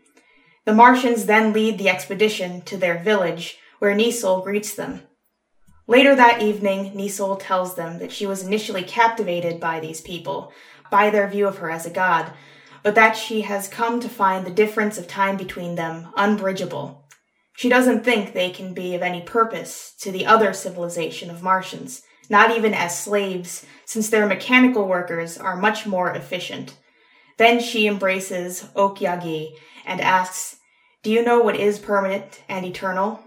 the Martians then lead the expedition to their village, where Nisol greets them. Later that evening, Nisol tells them that she was initially captivated by these people, by their view of her as a god, but that she has come to find the difference of time between them unbridgeable. She doesn't think they can be of any purpose to the other civilization of Martians, not even as slaves, since their mechanical workers are much more efficient. Then she embraces Okyagi and asks do you know what is permanent and eternal?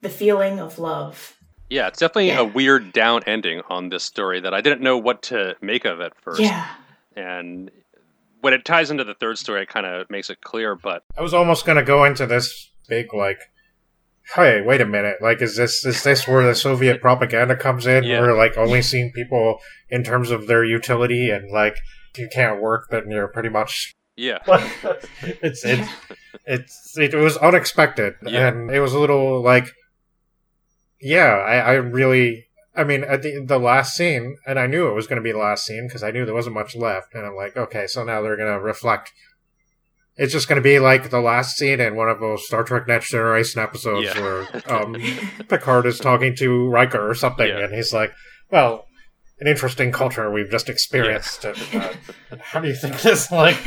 The feeling of love. Yeah, it's definitely yeah. a weird down ending on this story that I didn't know what to make of at first. Yeah. And when it ties into the third story, it kind of makes it clear. But I was almost going to go into this big, like, hey, wait a minute, like, is this is this where the Soviet propaganda comes in? Yeah. We're like only seeing people in terms of their utility, and like, if you can't work, then you're pretty much yeah. it's it's it's it was unexpected yeah. and it was a little like yeah, I, I really I mean at the the last scene and I knew it was going to be the last scene because I knew there wasn't much left and I'm like okay, so now they're going to reflect it's just going to be like the last scene in one of those Star Trek Next Generation episodes yeah. where um, Picard is talking to Riker or something, yeah. and he's like, "Well, an interesting culture we've just experienced. Uh, how do you think this like?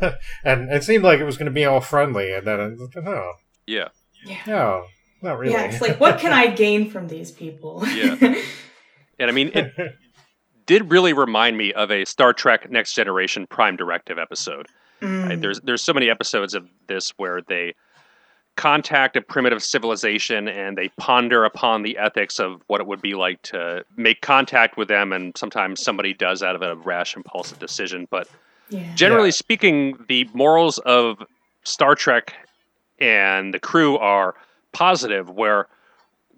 and it seemed like it was going to be all friendly, and then oh, yeah, yeah, no, not really. Yeah, it's like what can I gain from these people? yeah, and I mean it did really remind me of a Star Trek Next Generation Prime Directive episode. Mm. Right? There's there's so many episodes of this where they contact a primitive civilization and they ponder upon the ethics of what it would be like to make contact with them and sometimes somebody does out of a rash impulsive decision but yeah. generally yeah. speaking the morals of star trek and the crew are positive where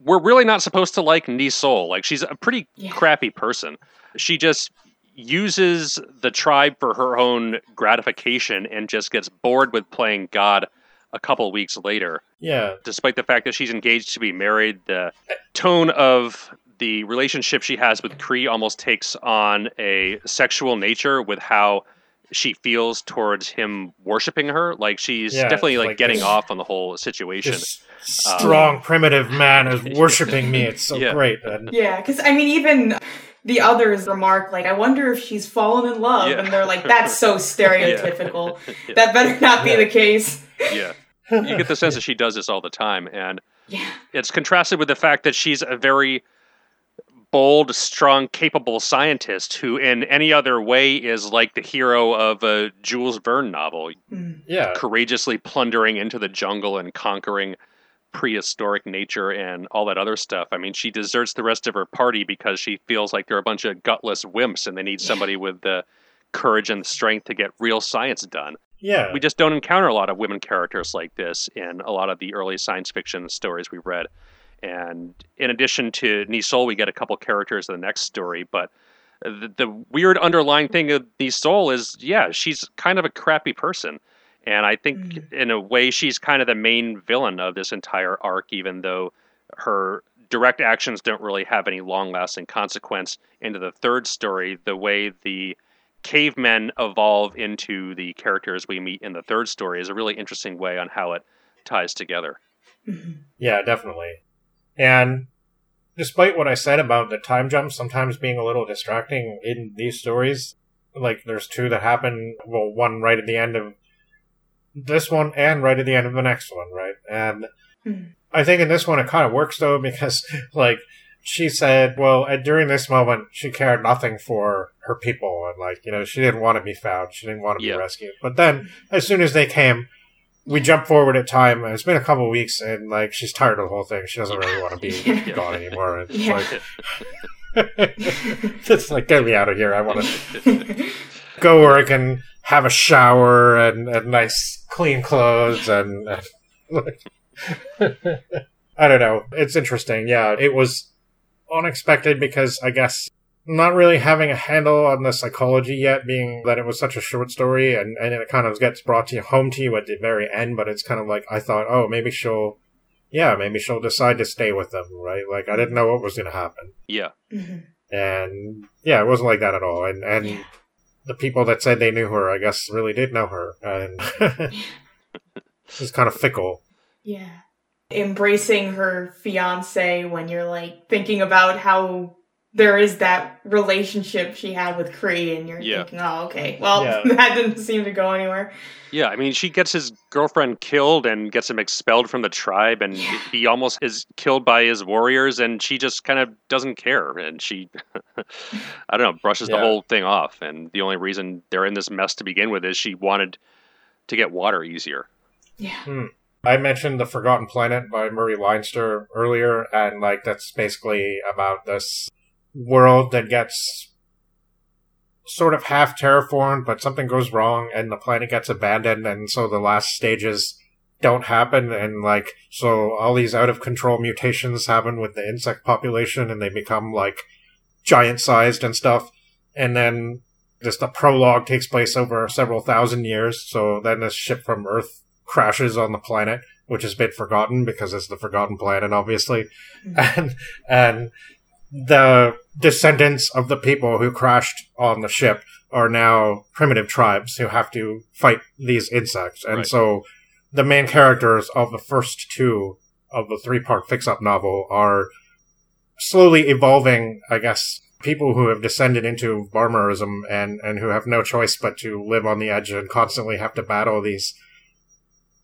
we're really not supposed to like Nisol. Like she's a pretty yeah. crappy person. She just uses the tribe for her own gratification and just gets bored with playing God a couple weeks later. Yeah. Despite the fact that she's engaged to be married, the tone of the relationship she has with Cree almost takes on a sexual nature with how she feels towards him worshiping her. Like she's yeah, definitely like, like getting this, off on the whole situation. strong um, primitive man is worshiping me. It's so yeah. great. And... Yeah, because I mean, even the others remark like, "I wonder if she's fallen in love," yeah. and they're like, "That's so stereotypical. That better not be the case." yeah. You get the sense that she does this all the time. And yeah. it's contrasted with the fact that she's a very bold, strong, capable scientist who, in any other way, is like the hero of a Jules Verne novel. Mm. Yeah. Courageously plundering into the jungle and conquering prehistoric nature and all that other stuff. I mean, she deserts the rest of her party because she feels like they're a bunch of gutless wimps and they need somebody with the courage and the strength to get real science done. Yeah. We just don't encounter a lot of women characters like this in a lot of the early science fiction stories we've read. And in addition to Nisol, we get a couple characters in the next story, but the, the weird underlying thing of Nisol is, yeah, she's kind of a crappy person. And I think, mm. in a way, she's kind of the main villain of this entire arc, even though her direct actions don't really have any long lasting consequence into the third story. The way the cavemen evolve into the characters we meet in the third story is a really interesting way on how it ties together. Yeah, definitely. And despite what I said about the time jump sometimes being a little distracting in these stories, like there's two that happen, well, one right at the end of this one and right at the end of the next one, right? And mm-hmm. I think in this one it kind of works though because like she said, well, during this moment she cared nothing for her people and like you know she didn't want to be found, she didn't want to be rescued. But then as soon as they came, we jump forward at time. It's been a couple weeks, and like she's tired of the whole thing. She doesn't really want to be yeah. gone anymore. It's yeah. like it's like get me out of here. I want to go where I can have a shower and, and nice clean clothes and, and like, I don't know. It's interesting. Yeah, it was unexpected because I guess not really having a handle on the psychology yet, being that it was such a short story and, and it kind of gets brought to you, home to you at the very end, but it's kind of like, I thought, oh, maybe she'll, yeah, maybe she'll decide to stay with them, right? Like, I didn't know what was going to happen. Yeah. Mm-hmm. And yeah, it wasn't like that at all. And, and yeah. the people that said they knew her, I guess, really did know her. And it's kind of fickle. Yeah. Embracing her fiance when you're like thinking about how there is that relationship she had with Cree, and you're yeah. thinking, oh, okay, well, yeah. that didn't seem to go anywhere. Yeah, I mean, she gets his girlfriend killed and gets him expelled from the tribe, and yeah. he almost is killed by his warriors, and she just kind of doesn't care, and she, I don't know, brushes the whole thing off. And the only reason they're in this mess to begin with is she wanted to get water easier. Yeah. Hmm. I mentioned The Forgotten Planet by Murray Leinster earlier, and like that's basically about this world that gets sort of half terraformed, but something goes wrong and the planet gets abandoned, and so the last stages don't happen, and like, so all these out of control mutations happen with the insect population, and they become like giant sized and stuff, and then just the prologue takes place over several thousand years, so then this ship from Earth crashes on the planet, which has been forgotten because it's the forgotten planet, obviously, mm-hmm. and and the descendants of the people who crashed on the ship are now primitive tribes who have to fight these insects. And right. so the main characters of the first two of the three part fix up novel are slowly evolving, I guess, people who have descended into barbarism and, and who have no choice but to live on the edge and constantly have to battle these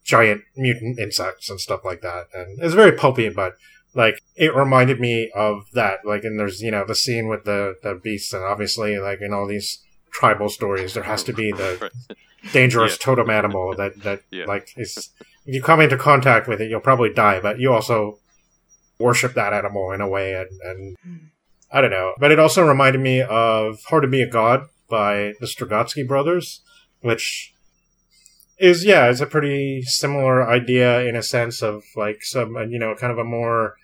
giant mutant insects and stuff like that. And it's very pulpy, but like it reminded me of that. Like, and there's you know the scene with the the beasts, and obviously like in all these tribal stories, there has to be the dangerous yeah. totem animal that that yeah. like is. If you come into contact with it, you'll probably die, but you also worship that animal in a way, and, and I don't know. But it also reminded me of Hard to Be a God by the Strugatsky brothers, which is yeah, it's a pretty similar idea in a sense of like some you know kind of a more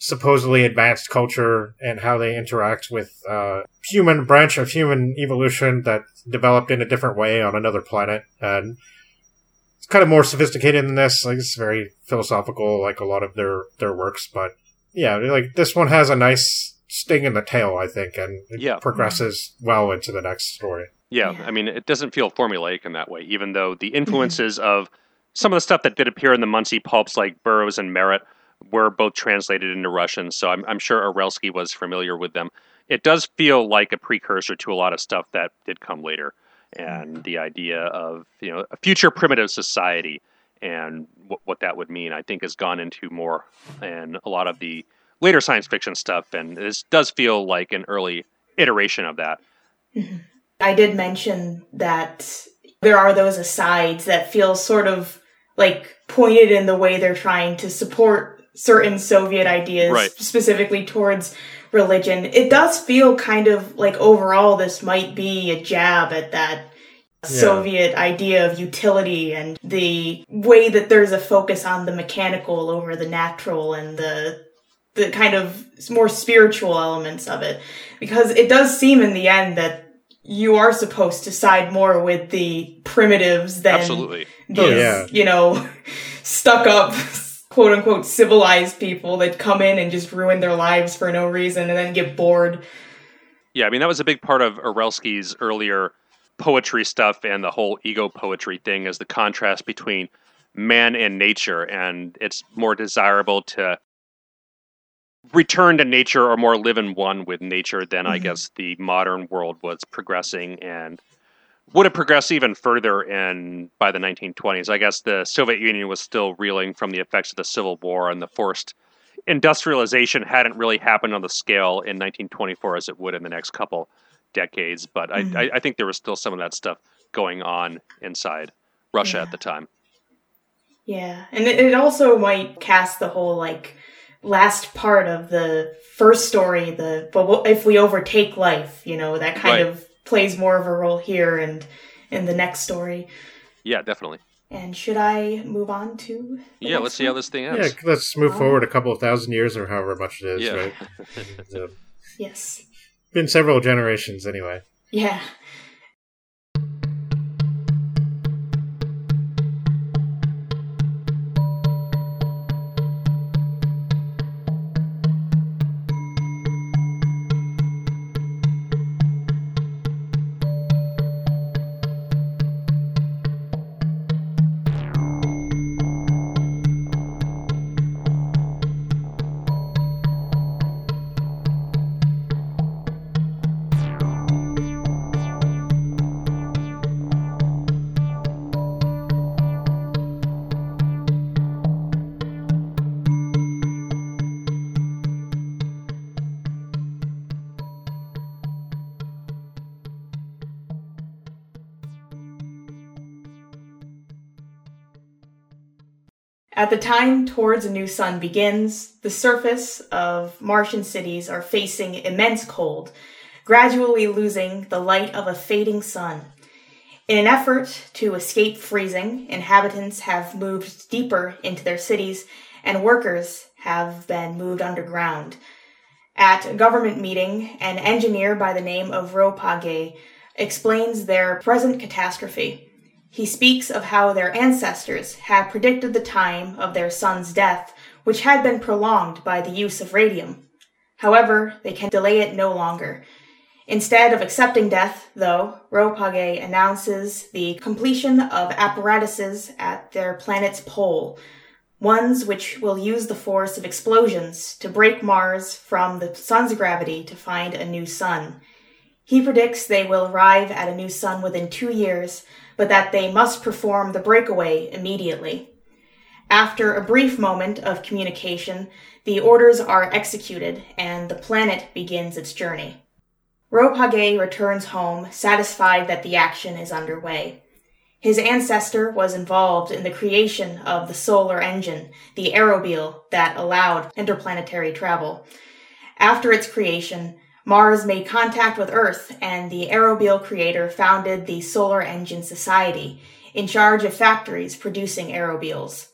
supposedly advanced culture and how they interact with uh, human branch of human evolution that developed in a different way on another planet. And it's kind of more sophisticated than this. Like it's very philosophical like a lot of their their works. But yeah like this one has a nice sting in the tail i think and it yeah. progresses well into the next story. Yeah, yeah, i mean it doesn't feel formulaic in that way even though the influences of some of the stuff that did appear in the Munsey pulps like burroughs and merritt were both translated into Russian, so I'm, I'm sure Arelsky was familiar with them. It does feel like a precursor to a lot of stuff that did come later, and mm-hmm. the idea of you know a future primitive society and what, what that would mean, I think, has gone into more and a lot of the later science fiction stuff, and this does feel like an early iteration of that. Mm-hmm. I did mention that there are those asides that feel sort of like pointed in the way they're trying to support certain Soviet ideas, right. specifically towards religion. It does feel kind of like overall this might be a jab at that yeah. Soviet idea of utility and the way that there's a focus on the mechanical over the natural and the the kind of more spiritual elements of it because it does seem in the end that you are supposed to side more with the primitives than Absolutely. these, Oh, yeah. you know, stuck up, quote unquote, civilized people that come in and just ruin their lives for no reason and then get bored. Yeah, I mean that was a big part of Arelsky's earlier poetry stuff and the whole ego poetry thing is the contrast between man and nature and it's more desirable to return to nature or more live in one with nature than I Mhm. guess the modern world was progressing and would have progressed even further in by the 1920s. I guess the Soviet Union was still reeling from the effects of the Civil War and the forced industrialization hadn't really happened on the scale in 1924 as it would in the next couple decades. But Mhm. I, I, I think there was still some of that stuff going on inside Russia Yeah. at the time. Yeah, and it, it also might cast the whole like last part of the first story, the but what if we overtake life, you know, that kind Right. of plays more of a role here and in the next story. Yeah, definitely. And should I move on to? the Yeah, next let's see how this thing ends. Yeah, let's move Oh. forward a couple of thousand years or however much it is, Yeah. right? So, uh, Yes. been several generations anyway. Yeah. The time Towards a New Sun begins, the surface of Martian cities are facing immense cold, gradually losing the light of a fading sun. In an effort to escape freezing, inhabitants have moved deeper into their cities and workers have been moved underground. At a government meeting, an engineer by the name of Ropage explains their present catastrophe. He speaks of how their ancestors had predicted the time of their son's death, which had been prolonged by the use of radium. However, they can delay it no longer. Instead of accepting death, though, Ropage announces the completion of apparatuses at their planet's pole, ones which will use the force of explosions to break Mars from the sun's gravity to find a new sun. He predicts they will arrive at a new sun within two years, but that they must perform the breakaway immediately. After a brief moment of communication, the orders are executed and the planet begins its journey. Ropage returns home, satisfied that the action is underway. His ancestor was involved in the creation of the solar engine, the aerobeel that allowed interplanetary travel. After its creation, Mars made contact with Earth, and the aerobeel creator founded the Solar Engine Society, in charge of factories producing aerobeels.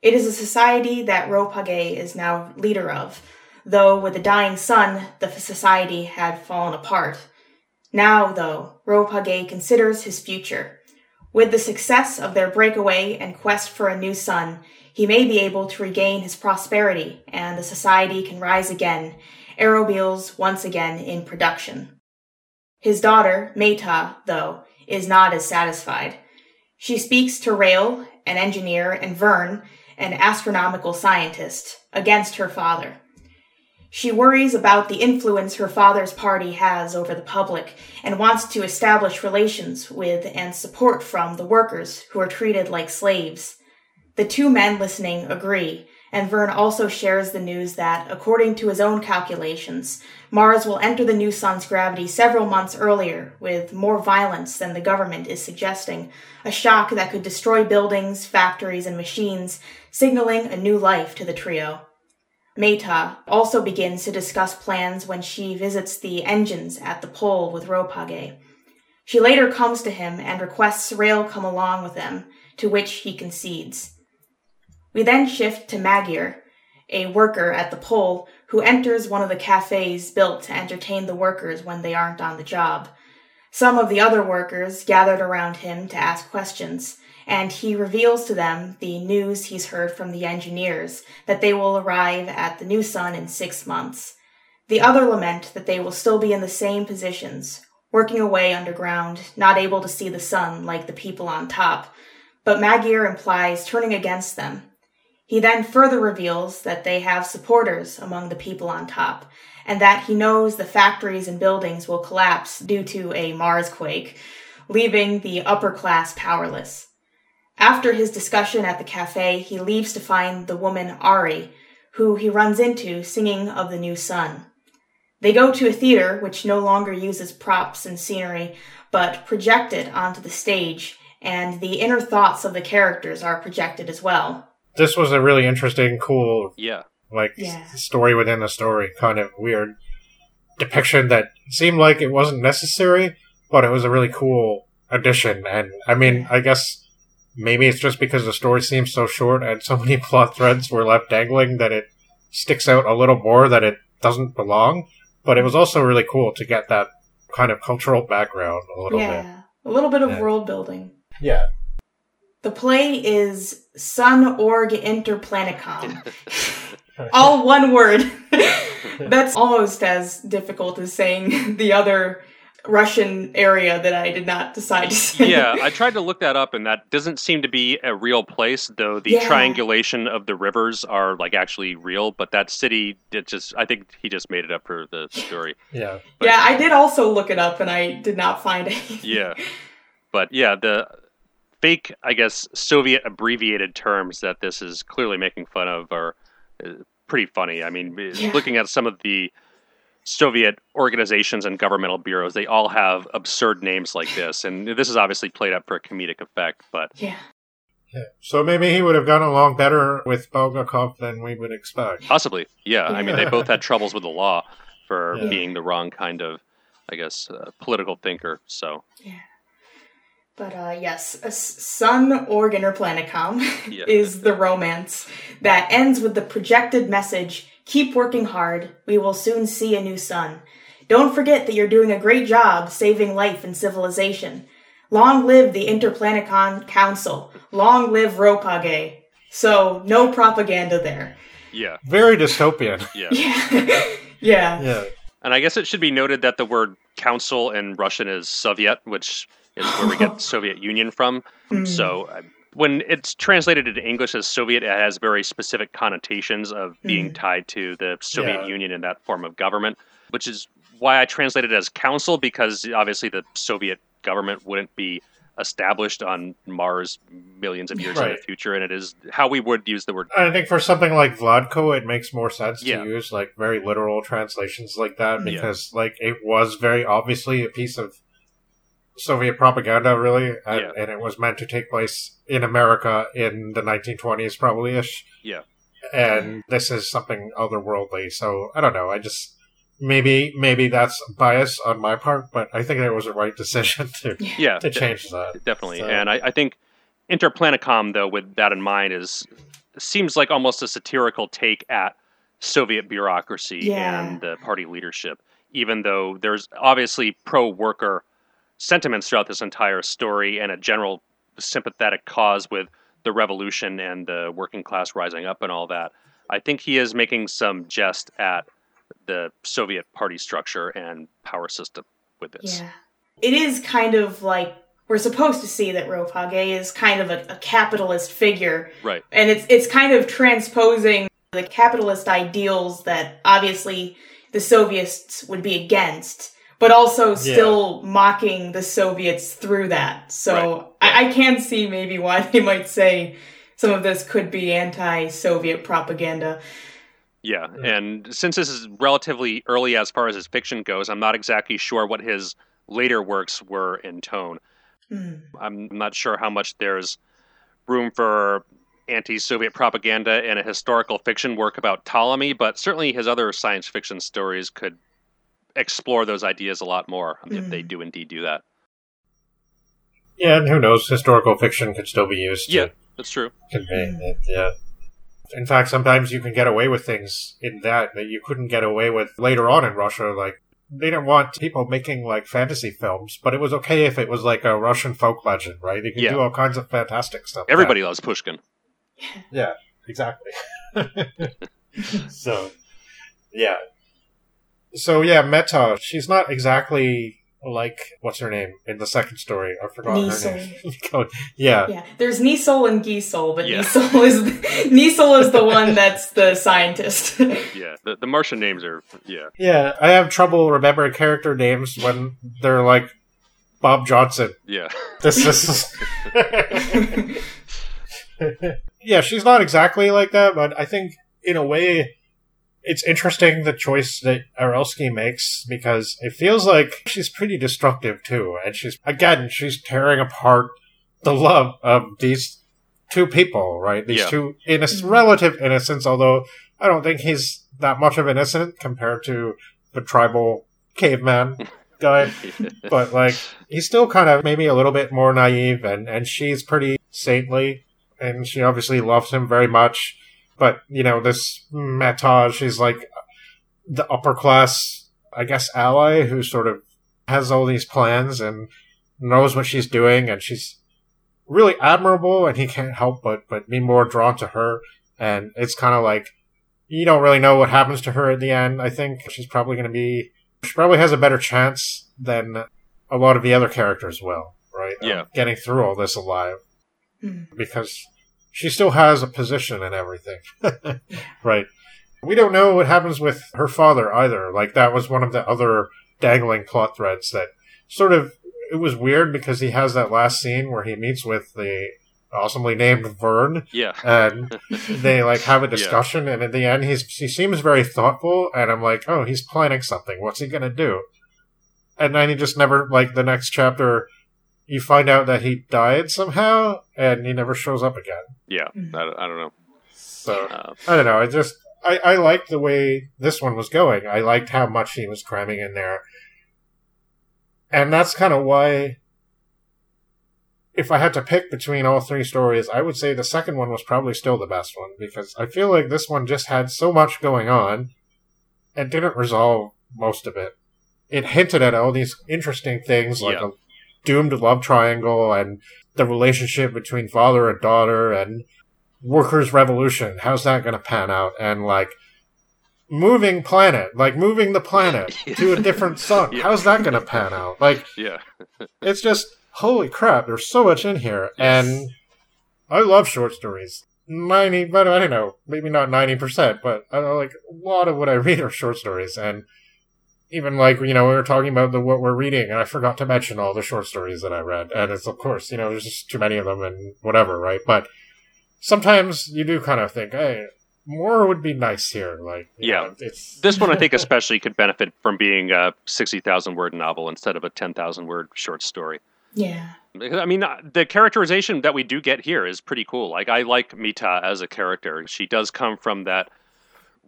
It is a society that Ropage is now leader of, though with the dying sun, the society had fallen apart. Now, though, Ropage considers his future. With the success of their breakaway and quest for a new sun, he may be able to regain his prosperity, and the society can rise again, aerobeels once again in production. His daughter, Meta, though, is not as satisfied. She speaks to Rail, an engineer, and Vern, an astronomical scientist, against her father. She worries about the influence her father's party has over the public and wants to establish relations with and support from the workers who are treated like slaves. The two men listening agree, and Vern also shares the news that, according to his own calculations, Mars will enter the new sun's gravity several months earlier with more violence than the government is suggesting, a shock that could destroy buildings, factories, and machines, signaling a new life to the trio. Meta also begins to discuss plans when she visits the engines at the pole with Ropage. She later comes to him and requests Rail come along with them, to which he concedes. We then shift to Magir, a worker at the pole who enters one of the cafes built to entertain the workers when they aren't on the job. Some of the other workers gathered around him to ask questions, and he reveals to them the news he's heard from the engineers that they will arrive at the new sun in six months. The other lament that they will still be in the same positions, working away underground, not able to see the sun like the people on top, but Magir implies turning against them. He then further reveals that they have supporters among the people on top, and that he knows the factories and buildings will collapse due to a Mars quake, leaving the upper class powerless. After his discussion at the cafe, he leaves to find the woman Ari, who he runs into singing of the new sun. They go to a theater which no longer uses props and scenery, but project it onto the stage, and the inner thoughts of the characters are projected as well. This was a really interesting, cool, Yeah. like Yeah. story within a story, kind of weird depiction that seemed like it wasn't necessary, but it was a really cool addition. And I mean, I guess maybe it's just because the story seems so short and so many plot threads were left dangling that it sticks out a little more that it doesn't belong. But it was also really cool to get that kind of cultural background a little bit. A little bit of Yeah. world building. Yeah. The play is Sun Org Interplanicom. All one word. That's almost as difficult as saying the other Russian area that I did not decide to say. yeah, I tried to look that up, and that doesn't seem to be a real place. Though the Yeah. triangulation of the rivers are like actually real, but that city, it just—I think he just made it up for the story. Yeah. yeah, I did also look it up and I did not find it. Yeah, but yeah, the fake, I guess, Soviet abbreviated terms that this is clearly making fun of are uh, pretty funny. I mean, Yeah. looking at some of the Soviet organizations and governmental bureaus, they all have absurd names like this, and this is obviously played up for a comedic effect. But Yeah. yeah. So maybe he would have gone along better with Bulgakov than we would expect. Possibly, yeah. I mean, they both had troubles with the law for Yeah. being the wrong kind of, I guess, uh, political thinker. So, But uh, yes, a s- Sun Org Interplanicom Yeah. is the romance that ends with the projected message Keep working hard. We will soon see a new sun. Don't forget that you're doing a great job saving life and civilization. Long live the Interplanicom Council. Long live Ropage. So, no propaganda there. yeah, Very dystopian. yeah. Yeah. yeah. yeah. And I guess it should be noted that the word council in Russian is Soviet, which is where we get Soviet Union from. Mm. So uh, when it's translated into English as Soviet, it has very specific connotations of being Mm. tied to the Soviet Yeah. Union and that form of government, which is why I translated it as council because obviously the Soviet government wouldn't be established on Mars millions of years in the future, and it is how we would use the word. I think for something like Vladko, it makes more sense Yeah. to use like very literal translations like that Yeah. because like it was very obviously a piece of Soviet propaganda, really, and, Yeah. and it was meant to take place in America in the 1920s, probably ish. Yeah. And this is something otherworldly, so I don't know. I just maybe maybe that's bias on my part, but I think it was a right decision to Yeah, to change that. definitely. So- And I, I think Interplanicom, though, with that in mind, is seems like almost a satirical take at Soviet bureaucracy Yeah. and the party leadership. Even though there's obviously pro-worker sentiments throughout this entire story and a general sympathetic cause with the revolution and the working class rising up and all that, I think he is making some jest at the Soviet party structure and power system with this. Yeah. It is kind of like we're supposed to see that Ropage is kind of a, a capitalist figure. Right. And it's it's kind of transposing the capitalist ideals that obviously the Soviets would be against, but also still mocking the Soviets through that. So I, I can see maybe why they might say some of this could be anti Soviet propaganda. Yeah, and since this is relatively early as far as his fiction goes, I'm not exactly sure what his later works were in tone. Hmm. I'm not sure how much there's room for anti Soviet propaganda in a historical fiction work about Ptolemy, but certainly his other science fiction stories could explore those ideas a lot more if Mm. they do indeed do that. Yeah, and who knows? Historical fiction could still be used. to Yeah. That's true. convey Mm. it. Yeah. In fact, sometimes you can get away with things in that that you couldn't get away with later on in Russia. Like they didn't want people making like fantasy films, but it was okay if it was like a Russian folk legend, right? They could Yeah. do all kinds of fantastic stuff. Everybody loves Pushkin. Yeah, exactly. so, yeah. So yeah, Meta. She's not exactly like what's her name in the second story. I forgot her name. Yeah, Yeah, there's Nisol and Gisol, but Yeah. Nisol is Nisol is the one that's the scientist. Yeah, the, the Martian names are yeah. yeah. I have trouble remembering character names when they're like Bob Johnson. Yeah, This is. yeah, she's not exactly like that, but I think in a way it's interesting the choice that Arelsky makes because it feels like she's pretty destructive too. And she's, again, she's tearing apart the love of these two people, right? These Yeah. two in Mhm. relative innocence, although I don't think he's that much of an innocent compared to the tribal caveman guy but like he's still kind of maybe a little bit more naive and and she's pretty saintly and she obviously loves him very much but you know this meta is like the upper class i guess ally who sort of has all these plans and knows what she's doing and she's really admirable and he can't help but but be more drawn to her and it's kind of like you don't really know what happens to her at the end i think she's probably going to be she probably has a better chance than a lot of the other characters will, right? of Yeah. getting through all this alive Hmm. because she still has a position and everything, right? We don't know what happens with her father either. Like that was one of the other dangling plot threads that sort of it was weird because he has that last scene where he meets with the awesomely named Vern. Yeah, and they like have a discussion and at the end he's he seems very thoughtful and i'm like oh he's planning something. What's he gonna do? And then he just never like the next chapter you find out that he died somehow and he never shows up again yeah. Mhm. I, don't- I don't know. so Uh, i don't know i just i i liked the way this one was going i liked how much he was cramming in there and that's kind of why if I had to pick between all three stories, I would say the second one was probably still the best one because I feel like this one just had so much going on and didn't resolve most of it. It hinted at all these interesting things like Yeah. a doomed love triangle and the relationship between father and daughter and workers' revolution. How's that going to pan out? And like moving planet, like moving the planet to a different sun. Yeah. How's that going to pan out? Like yeah, it's just holy crap there's so much in here and i love short stories 90 but i don't know maybe not 90% but i know like a lot of what i read are short stories and even like you know we were talking about the what we're reading and i forgot to mention all the short stories that i read and it's of course you know there's just too many of them and whatever right but sometimes you do kind of think hey more would be nice here like Yeah. know, it's this one I think especially could benefit from being a sixty thousand word novel instead of a ten thousand word short story. yeah. I mean, uh, the characterization that we do get here is pretty cool. Like, I like Meta as a character. She does come from that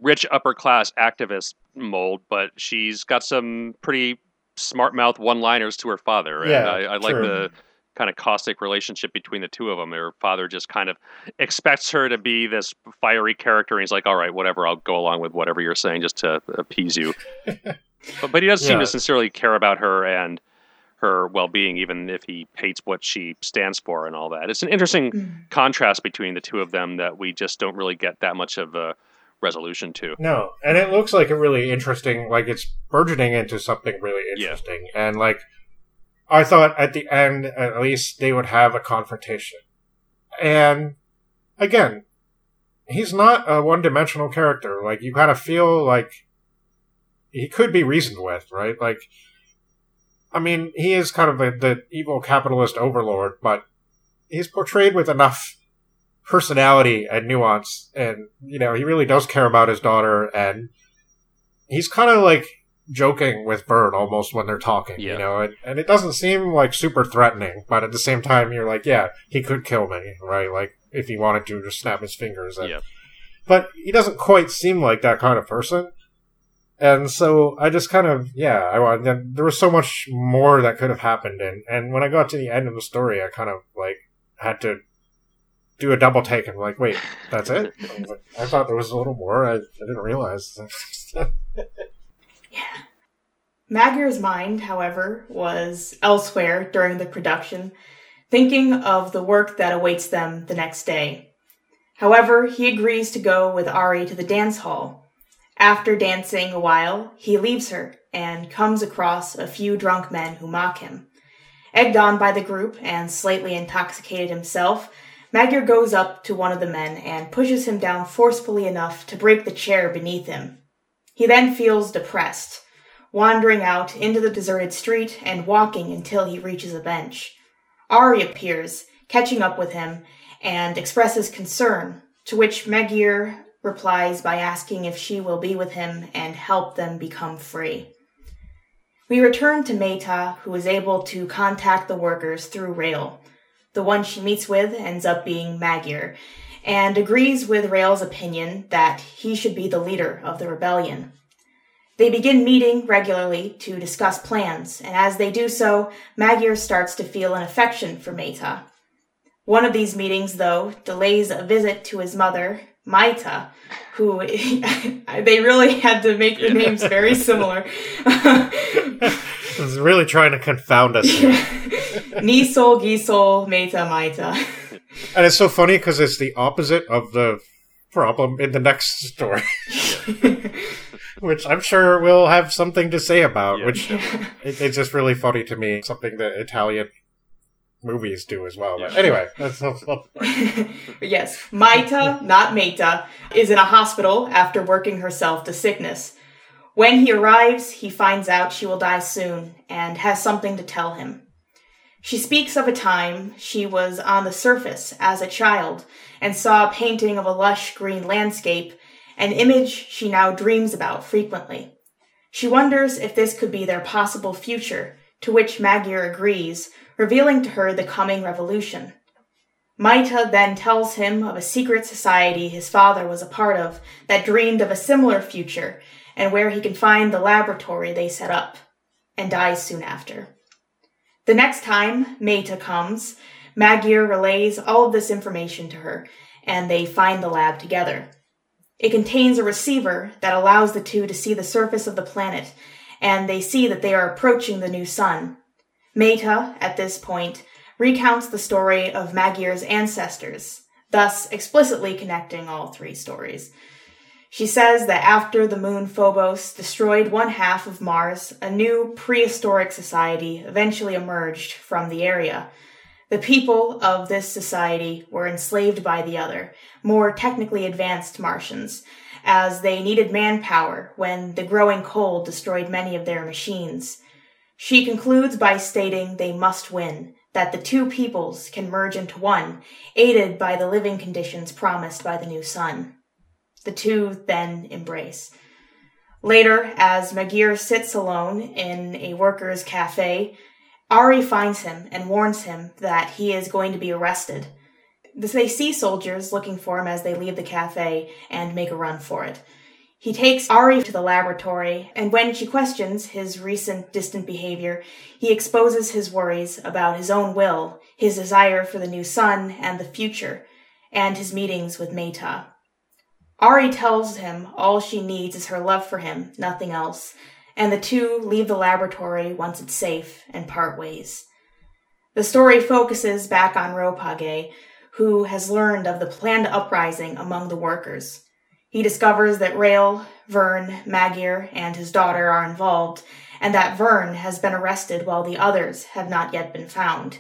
rich upper class activist mold, but she's got some pretty smart mouth one liners to her father. And Yeah, I, I like the kind of caustic relationship between the two of them. Her father just kind of expects her to be this fiery character, and he's like, all right, whatever, I'll go along with whatever you're saying just to appease you. but, but he does seem to sincerely care about her and her well-being even if he hates what she stands for and all that it's an interesting Mm. contrast between the two of them that we just don't really get that much of a resolution to No, and it looks like a really interesting, like it's burgeoning into something really Yeah. interesting. And like, I thought at the end, at least they would have a confrontation. And again, he's not a one-dimensional character. Like you kind of feel like he could be reasoned with, right? Like, I mean, he is kind of a, the evil capitalist overlord, but he's portrayed with enough personality and nuance and you know he really does care about his daughter and he's kind of like joking with bird almost when they're talking Yeah. you know and, and it doesn't seem like super threatening but at the same time you're like yeah he could kill me right like if he wanted to just snap his fingers and, Yeah. but he doesn't quite seem like that kind of person and so I just kind of yeah I there was so much more that could have happened and and when I got to the end of the story I kind of like had to do a double take and like wait that's it I, like, I thought there was a little more I, I didn't realize Magyar's mind, however, was elsewhere during the production, thinking of the work that awaits them the next day. However, he agrees to go with Ari to the dance hall. After dancing a while, he leaves her and comes across a few drunk men who mock him. Egged on by the group and slightly intoxicated himself, Magyar goes up to one of the men and pushes him down forcefully enough to break the chair beneath him. He then feels depressed, wandering out into the deserted street and walking until he reaches a bench. Ari appears, catching up with him, and expresses concern, to which Magyar replies by asking if she will be with him and help them become free. We return to Meta, who is able to contact the workers through Rail. The one she meets with ends up being Magyar, and agrees with Rail's opinion that he should be the leader of the rebellion. They begin meeting regularly to discuss plans, and as they do so, Magyar starts to feel an affection for Meta. One of these meetings, though, delays a visit to his mother, Maita, who they really had to make the names very similar. it's really trying to confound us. Nisol, Gisol, Meta, Maita. And it's so funny because it's the opposite of the problem in the next story. which I'm sure we'll have something to say about, yeah. which it, it's just really funny to me. Something that Italian movies do as well. But anyway, that's yes, Maita, not Meta, is in a hospital after working herself to sickness. When he arrives, he finds out she will die soon and has something to tell him. She speaks of a time she was on the surface as a child and saw a painting of a lush green landscape, an image she now dreams about frequently. She wonders if this could be their possible future, to which Magyar agrees, revealing to her the coming revolution. Maita then tells him of a secret society his father was a part of that dreamed of a similar future and where he can find the laboratory they set up, and dies soon after. The next time Maita comes, Magyar relays all of this information to her, and they find the lab together. It contains a receiver that allows the two to see the surface of the planet, and they see that they are approaching the new sun, Meta, at this point, recounts the story of Magyar's ancestors, thus explicitly connecting all three stories. She says that after the moon Phobos destroyed one half of Mars, a new prehistoric society eventually emerged from the area. The people of this society were enslaved by the other, more technically advanced Martians, as they needed manpower when the growing cold destroyed many of their machines. She concludes by stating they must win, that the two peoples can merge into one, aided by the living conditions promised by the new sun. The two then embrace. Later, as Magyar sits alone in a workers' cafe, Ari finds him and warns him that he is going to be arrested. They see soldiers looking for him as they leave the cafe and make a run for it. He takes Ari to the laboratory, and when she questions his recent distant behavior, he exposes his worries about his own will, his desire for the new sun and the future, and his meetings with Meta. Ari tells him all she needs is her love for him, nothing else, and the two leave the laboratory once it's safe and part ways. The story focuses back on Ropage, who has learned of the planned uprising among the workers. He discovers that Rail, Vern, Magyar, and his daughter are involved, and that Vern has been arrested while the others have not yet been found.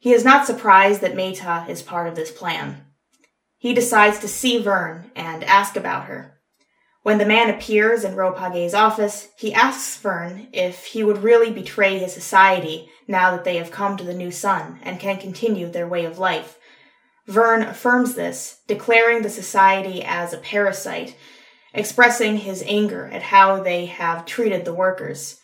He is not surprised that Meta is part of this plan. He decides to see Vern and ask about her. When the man appears in Ropage's office, he asks Vern if he would really betray his society now that they have come to the new sun and can continue their way of life. Vern affirms this, declaring the society as a parasite, expressing his anger at how they have treated the workers.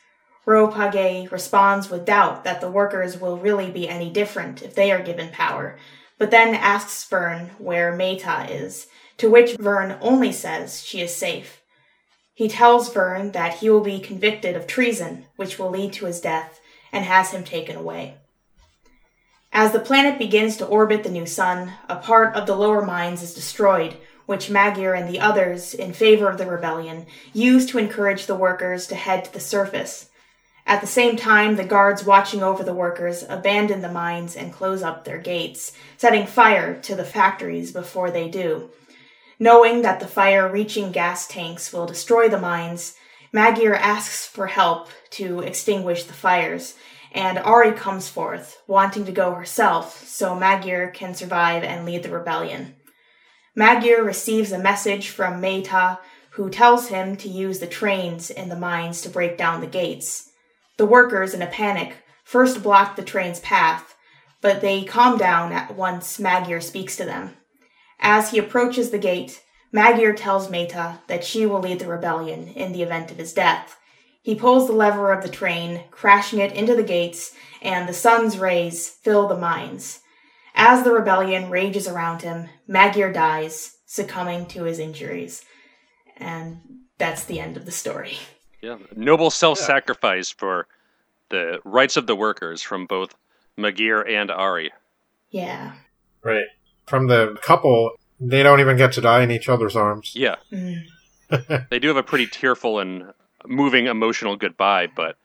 Ropage responds with doubt that the workers will really be any different if they are given power, but then asks Vern where Meta is, to which Vern only says she is safe. He tells Vern that he will be convicted of treason, which will lead to his death, and has him taken away. As the planet begins to orbit the new sun, a part of the lower mines is destroyed, which Magyar and the others in favor of the rebellion use to encourage the workers to head to the surface. At the same time, the guards watching over the workers abandon the mines and close up their gates, setting fire to the factories before they do. Knowing that the fire reaching gas tanks will destroy the mines, Magyar asks for help to extinguish the fires, and Ari comes forth, wanting to go herself so Magyar can survive and lead the rebellion. Magyar receives a message from Meta, who tells him to use the trains in the mines to break down the gates. The workers, in a panic, first block the train's path, but they calm down at once Magyar speaks to them. As he approaches the gate, Magyar tells Meta that she will lead the rebellion in the event of his death. He pulls the lever of the train, crashing it into the gates, and the sun's rays fill the mines. As the rebellion rages around him, Magyar dies, succumbing to his injuries. And that's the end of the story. Yeah, noble self-sacrifice for the rights of the workers from both Magyar and Ari. Yeah. Right. From the couple, they don't even get to die in each other's arms. Yeah, Mm. they do have a pretty tearful and moving emotional goodbye, but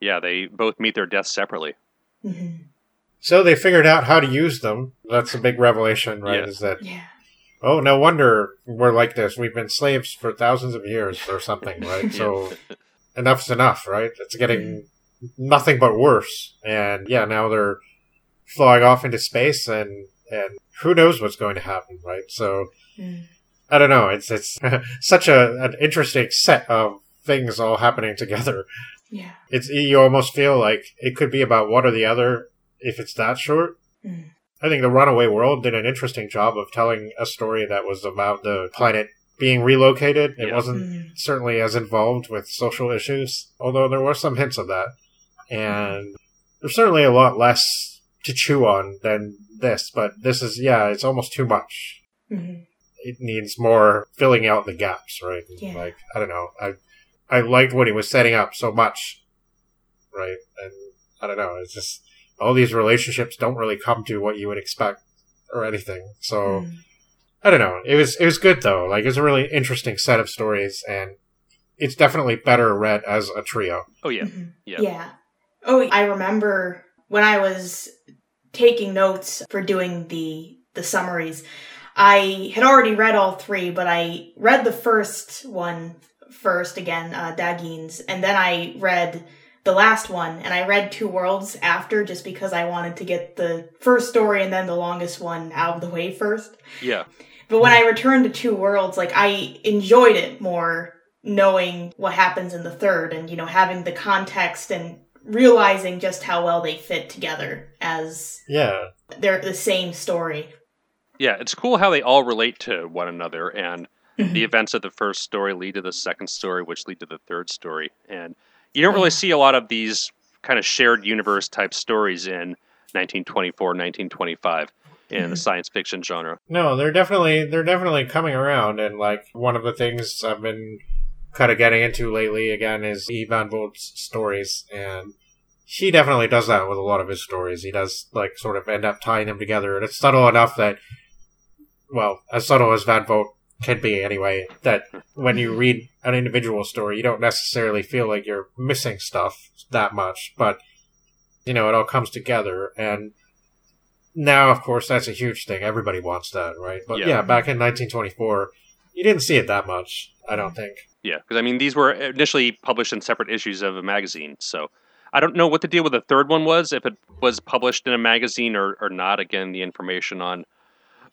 yeah, they both meet their deaths separately. hmm So they figured out how to use them. That's a big revelation, right? Yeah. Is that Yeah. oh, no wonder we're like this. We've been slaves for thousands of years or something, right? So enough's enough, right? It's getting nothing but worse. And yeah, now they're flying off into space and and who knows what's going to happen, right? So Mm. I don't know. It's it's such a an interesting set of things all happening together. Yeah. It's you almost feel like it could be about one or the other if it's that short. Mm. I think the Runaway World did an interesting job of telling a story that was about the planet being relocated. It Yeah. wasn't Mm. certainly as involved with social issues, although there were some hints of that. And there's certainly a lot less to chew on than this, but this is, yeah, it's almost too much. Mhm. It needs more filling out the gaps, right? Yeah. Like, I don't know. I, I liked what he was setting up so much, right? And I don't know. It's just, all these relationships don't really come to what you would expect or anything. So, Mm. I don't know. It was it was good though. Like it's a really interesting set of stories, and it's definitely better read as a trio. Oh yeah, Mhm. Yeah. Yeah. Oh, I remember when I was taking notes for doing the the summaries. I had already read all three, but I read the first one first again, uh, Dagin's, and then I read the last one, and I read Two Worlds after just because I wanted to get the first story and then the longest one out of the way first. yeah, But when I returned to Two Worlds, like I enjoyed it more knowing what happens in the third and, you know, having the context and realizing just how well they fit together as Yeah, they're the same story. yeah. It's cool how they all relate to one another, and Mm-hmm. the events of the first story lead to the second story, which lead to the third story. And you don't really see a lot of these kind of shared universe type stories in 1924, 1925 in Mm-hmm. the science fiction genre. no, they're definitely they're definitely coming around, and like one of the things I've been kind of getting into lately again is E. Van Vogt's stories, and he definitely does that with a lot of his stories. He does like sort of end up tying them together, and it's subtle enough that, well, as subtle as Van Vogt can be anyway, that when you read an individual story, you don't necessarily feel like you're missing stuff that much, but you know, it all comes together and now of course that's a huge thing. Everybody wants that, right? But Yeah. yeah, back in 1924, you didn't see it that much, I don't think. Yeah, because I mean, these were initially published in separate issues of a magazine, so I don't know what the deal with the third one was, if it was published in a magazine or, or not. Again, the information on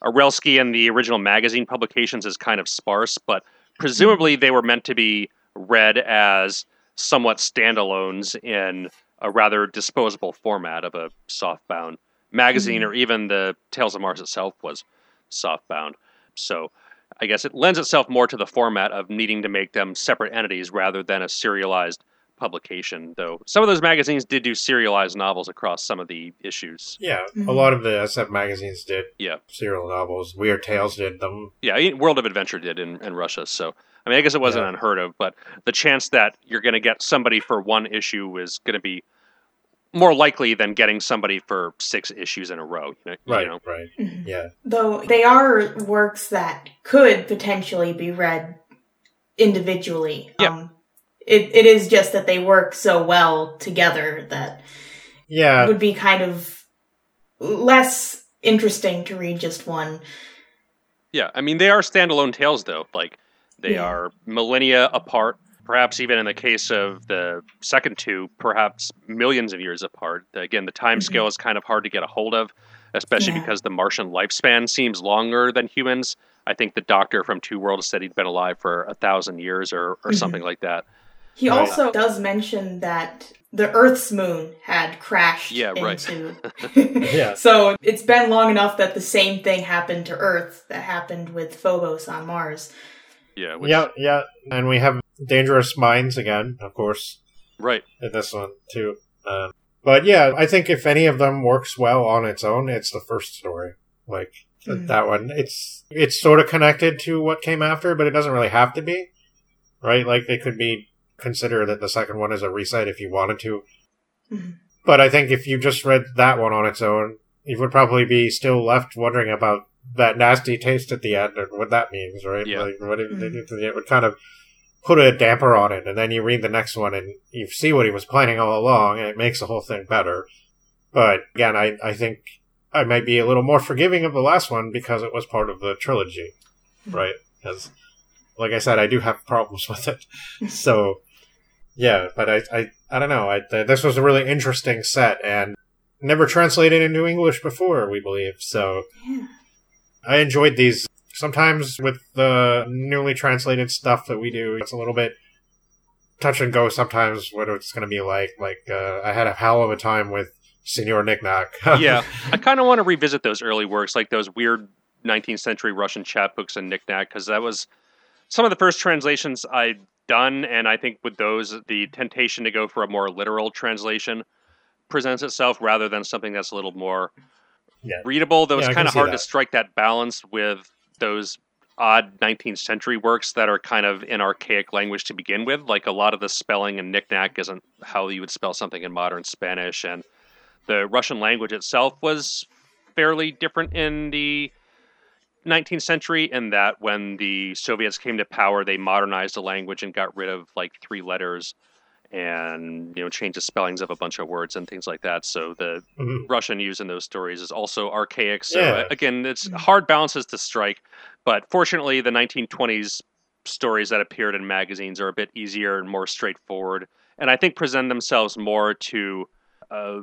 Arelsky and the original magazine publications is kind of sparse, but presumably they were meant to be read as somewhat standalones in a rather disposable format of a softbound magazine, or even the Tales of Mars itself was softbound. So I guess it lends itself more to the format of needing to make them separate entities rather than a serialized publication. Though some of those magazines did do serialized novels across some of the issues. Yeah, Mhm. a lot of the SF magazines did Yeah. serial novels. Weird Tales did them. Yeah, World of Adventure did in, in Russia. So I mean, I guess it wasn't Yeah. unheard of, but the chance that you're going to get somebody for one issue is going to be more likely than getting somebody for six issues in a row. You know, Right, You know? right. Mhm. Yeah. Though they are works that could potentially be read individually. Yeah. Um, it, it is just that they work so well together that Yeah. it would be kind of less interesting to read just one. Yeah, I mean they are standalone tales though. Like they Yeah. are millennia apart. Perhaps even in the case of the second two, perhaps millions of years apart. Again, the time Mhm. scale is kind of hard to get a hold of, especially Yeah. because the Martian lifespan seems longer than humans. I think the Doctor from Two Worlds said he'd been alive for a thousand years or, or Mhm. something like that. He Right. also does mention that the Earth's moon had crashed Yeah, right. into. Yeah. So it's been long enough that the same thing happened to Earth that happened with Phobos on Mars. Yeah, which, Yeah, yeah. And we have Dangerous Minds again, of course, right. in this one, too. Um, but yeah, I think if any of them works well on its own, it's the first story. Like, Mm. that one. It's, it's sort of connected to what came after, but it doesn't really have to be. Right? Like, they could be, consider that the second one is a reset if you wanted to. Mhm. But I think if you just read that one on its own, you would probably be still left wondering about that nasty taste at the end and what that means, right? Yeah. Like, what it, Mhm. it would kind of put a damper on it, and then you read the next one and you see what he was planning all along, and it makes the whole thing better. But again, I, I think I might be a little more forgiving of the last one because it was part of the trilogy, right? Because, like I said, I do have problems with it. so, yeah, but I, I, I don't know. I, th- this was a really interesting set and never translated into English before, we believe. So, Yeah. I enjoyed these. Sometimes with the newly translated stuff that we do, it's a little bit touch and go sometimes what it's going to be like. Like, uh, I had a hell of a time with Senor Knickknack. yeah, I kind of want to revisit those early works, like those weird 19th century Russian chapbooks and knickknack, because that was some of the first translations I'd done, and I think with those, the temptation to go for a more literal translation presents itself rather than something that's a little more Yeah. readable. Though Yeah, it's I kind of hard to strike that balance with those odd 19th century works that are kind of in archaic language to begin with. Like a lot of the spelling in knickknack isn't how you would spell something in modern Spanish, and the Russian language itself was fairly different in the 19th century in that when the Soviets came to power, they modernized the language and got rid of like three letters and you know changed the spellings of a bunch of words and things like that. So the Mhm. Russian used in those stories is also archaic. So Yeah. uh, again, it's Mhm. hard balances to strike. But fortunately, the 1920s stories that appeared in magazines are a bit easier and more straightforward, and I think present themselves more to a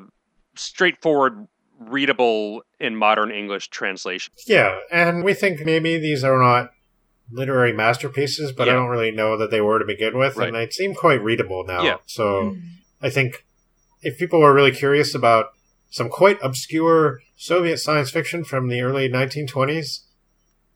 straightforward, readable in modern English translation. Yeah, and we think maybe these are not literary masterpieces, but I don't really know that they were to begin with, Right. and they seem quite readable now. Yeah. So Mm. I think if people are really curious about some quite obscure Soviet science fiction from the early 1920s,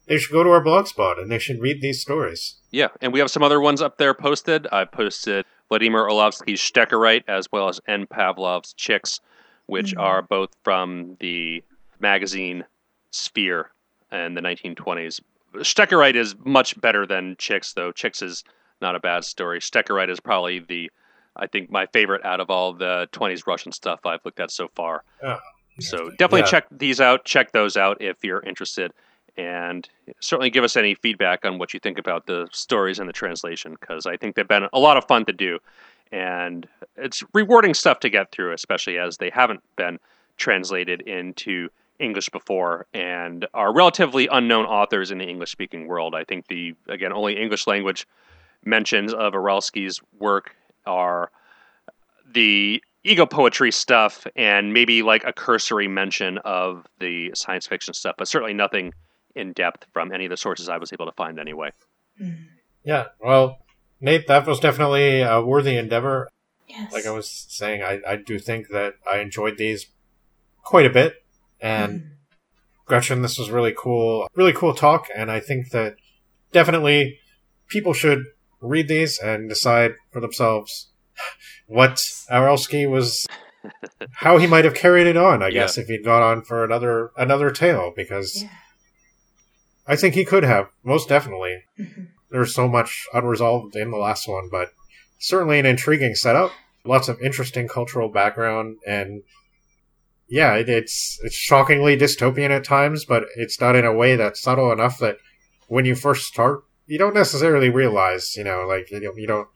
they should go to our blogspot and they should read these stories. Yeah, and we have some other ones up there posted. I posted Vladimir Orlovsky's Steckerite as well as N. Pavlov's Chicks, which Mhm. are both from the magazine Sphere in the 1920s. Steckerite is much better than Chicks, though. Chicks is not a bad story. Steckerite is probably the, I think, my favorite out of all the 20s Russian stuff I've looked at so far. Oh, So definitely Yeah. check these out. Check those out if you're interested, and certainly give us any feedback on what you think about the stories and the translation because I think they've been a lot of fun to do, and it's rewarding stuff to get through, especially as they haven't been translated into English before and are relatively unknown authors in the English-speaking world. I think the again only English language mentions of Arelsky's work are the ego poetry stuff and maybe like a cursory mention of the science fiction stuff, but certainly nothing in depth from any of the sources I was able to find anyway. Mm. Yeah, well, Nate, that was definitely a worthy endeavor. Yes. Like I was saying, I, I do think that I enjoyed these quite a bit. And Mm. Gretchen, this was really cool, really cool talk, and I think that definitely people should read these and decide for themselves what Arelsky was, how he might have carried it on. I Yeah. guess if he'd gone on for another another tale, because Yeah. I think he could have most definitely. Mhm. There's so much unresolved in the last one, but certainly an intriguing setup. lots of interesting cultural background and yeah, it, it's it's shockingly dystopian at times, but it's done in a way that's subtle enough that when you first start, you don't necessarily realize, you know, like you don't, you don't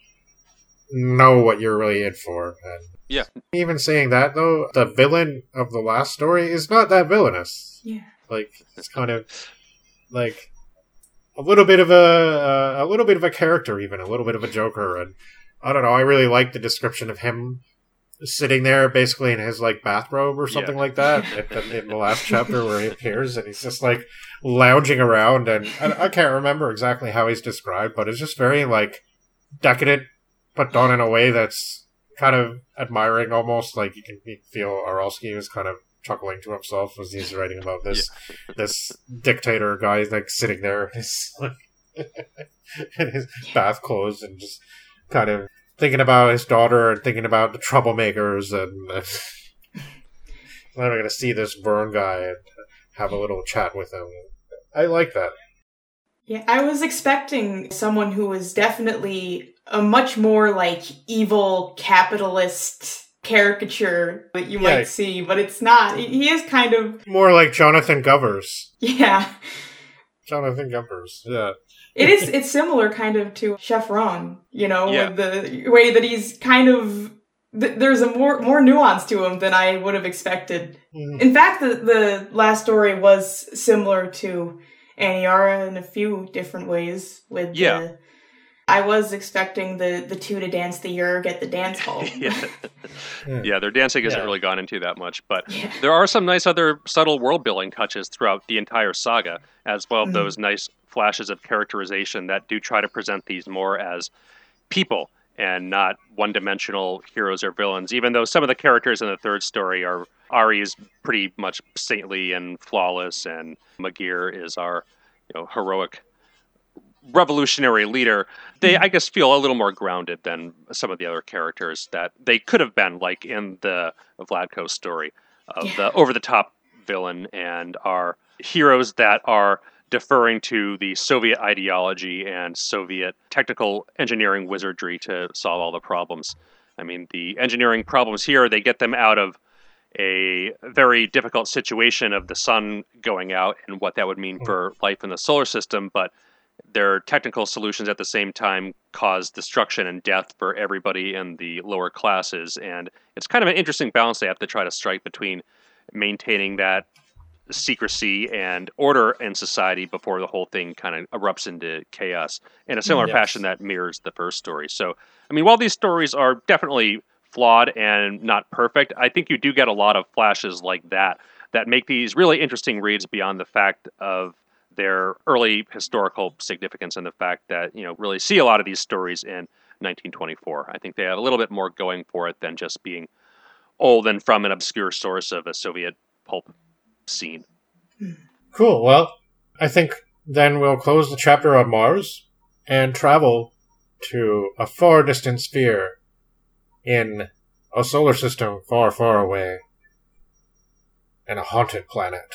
know what you're really in for. And Yeah. Even saying that though, the villain of the last story is not that villainous. Yeah. Like it's kind of like a little bit of a uh, a little bit of a character, even a little bit of a Joker, and I don't know. I really like the description of him sitting there, basically in his like bathrobe or something Yeah. like that, in, in the last chapter where he appears, and he's just like lounging around, and I, I can't remember exactly how he's described, but it's just very like decadent, but done in a way that's kind of admiring, almost like you can feel Arelsky is kind of chuckling to himself as he's writing about this this dictator guy like sitting there in his, in his bath clothes and just kind of thinking about his daughter and thinking about the troublemakers and uh, I'm going to see this Vern guy and have a little chat with him. I like that. Yeah, I was expecting someone who was definitely a much more like evil capitalist caricature that you Yeah. might see, but it's not. He- He is kind of More like Jonathan Govers. yeah. Jonathan Govers, yeah. It is. It's similar, kind of, to Chefone. You know, Yeah. with the way that he's kind of. Th- there's a more more nuance to him than I would have expected. Mm. In fact, the the last story was similar to Aniara in a few different ways. With Yeah. the, I was expecting the the two to dance the Yurg at the dance hall. yeah. Yeah. yeah, their dancing isn't Yeah. really gone into that much, but Yeah. there are some nice other subtle world building touches throughout the entire saga, as well as Mhm. those nice flashes of characterization that do try to present these more as people and not one dimensional heroes or villains, even though some of the characters in the third story are Ari is pretty much saintly and flawless, and Magyar is our you know heroic revolutionary leader. They, hmm. I guess, feel a little more grounded than some of the other characters that they could have been, like in the Vladko story of Yeah. the over the top villain and are heroes that are deferring to the Soviet ideology and Soviet technical engineering wizardry to solve all the problems. I mean, the engineering problems here, they get them out of a very difficult situation of the sun going out and what that would mean hmm. for life in the solar system, but their technical solutions at the same time cause destruction and death for everybody in the lower classes. And it's kind of an interesting balance they have to try to strike between maintaining that secrecy and order in society before the whole thing kind of erupts into chaos in a similar Yes. fashion that mirrors the first story. So, I mean, while these stories are definitely flawed and not perfect, I think you do get a lot of flashes like that that make these really interesting reads beyond the fact of their early historical significance and the fact that, you know, really see a lot of these stories in 1924. I think they have a little bit more going for it than just being old and from an obscure source of a Soviet pulp scene. Cool. Well, I think then we'll close the chapter on Mars and travel to a far distant sphere in a solar system far, far away and a haunted planet.